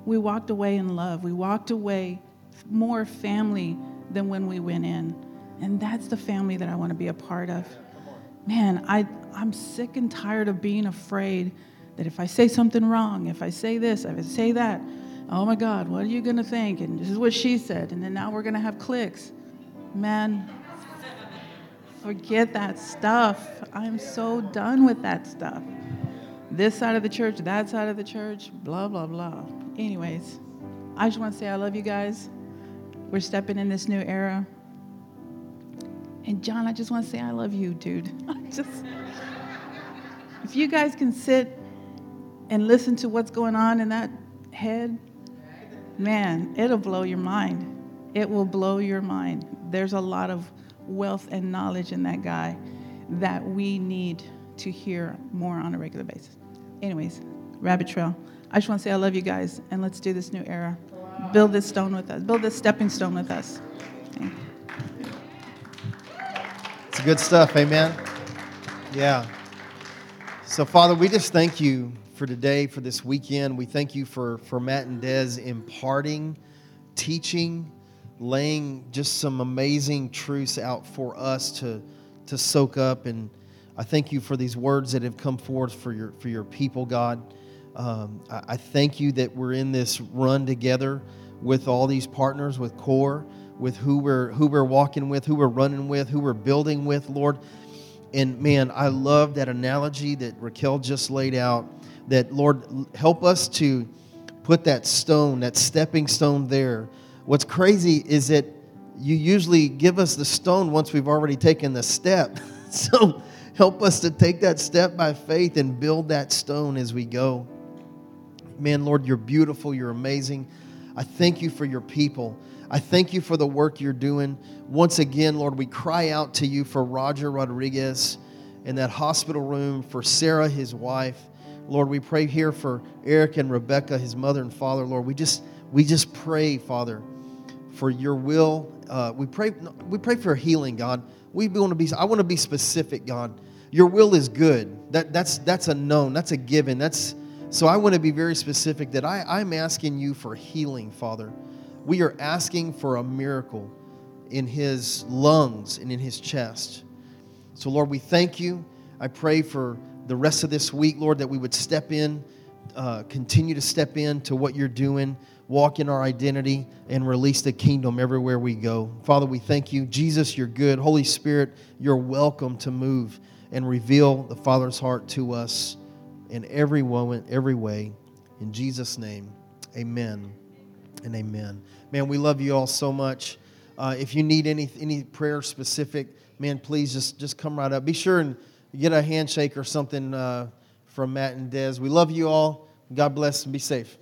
Speaker 1: We walked away in love. We walked away more family than when we went in. And that's the family that I want to be a part of. Man, I, I'm sick and tired of being afraid that if I say something wrong, if I say this, if I say that, oh my God, what are you going to think? And this is what she said. And then now we're going to have clicks. Man, forget that stuff. I'm so done with that stuff. This side of the church, that side of the church, blah, blah, blah. Anyways, I just want to say I love you guys. We're stepping in this new era. And John, I just want to say I love you, dude. Just if you guys can sit and listen to what's going on in that head, man, it'll blow your mind. It will blow your mind. There's a lot of wealth and knowledge in that guy that we need to hear more on a regular basis. Anyways, Rabbit Trail. I just want to say I love you guys, and let's do this new era. Build this stone with us. Build this stepping stone with us.
Speaker 2: It's good stuff. Amen. Yeah. So, Father, we just thank you for today, for this weekend. We thank you for, for Matt and Des imparting, teaching, laying just some amazing truths out for us to, to soak up. And I thank you for these words that have come forth for your, for your people, God. Um, I, I thank you that we're in this run together with all these partners, with CORE, with who we're, who we're walking with, who we're running with, who we're building with, Lord. And man, I love that analogy that Raquel just laid out. That, Lord, help us to put that stone, that stepping stone there. What's crazy is that you usually give us the stone once we've already taken the step. so help us to take that step by faith and build that stone as we go. Man, Lord, you're beautiful, you're amazing. I thank you for your people. I thank you for the work you're doing. Once again, Lord, we cry out to you for Roger Rodriguez in that hospital room, for Sarah, his wife. Lord, we pray here for Eric and Rebecca, his mother and father. Lord, we just we just pray, Father, for your will. Uh, we pray we pray for healing, God. We want to be. I want to be specific, God. Your will is good. That that's that's a known. That's a given. That's so I want to be very specific that I, I'm asking you for healing, Father. We are asking for a miracle in his lungs and in his chest. So, Lord, we thank you. I pray for the rest of this week, Lord, that we would step in, uh, continue to step in to what you're doing, walk in our identity, and release the kingdom everywhere we go. Father, we thank you. Jesus, you're good. Holy Spirit, you're welcome to move and reveal the Father's heart to us in every moment, every way. In Jesus' name, amen and amen. Man, we love you all so much. Uh, if you need any any prayer specific, man, please just just come right up. Be sure and get a handshake or something uh, from Matt and Des. We love you all. God bless and be safe.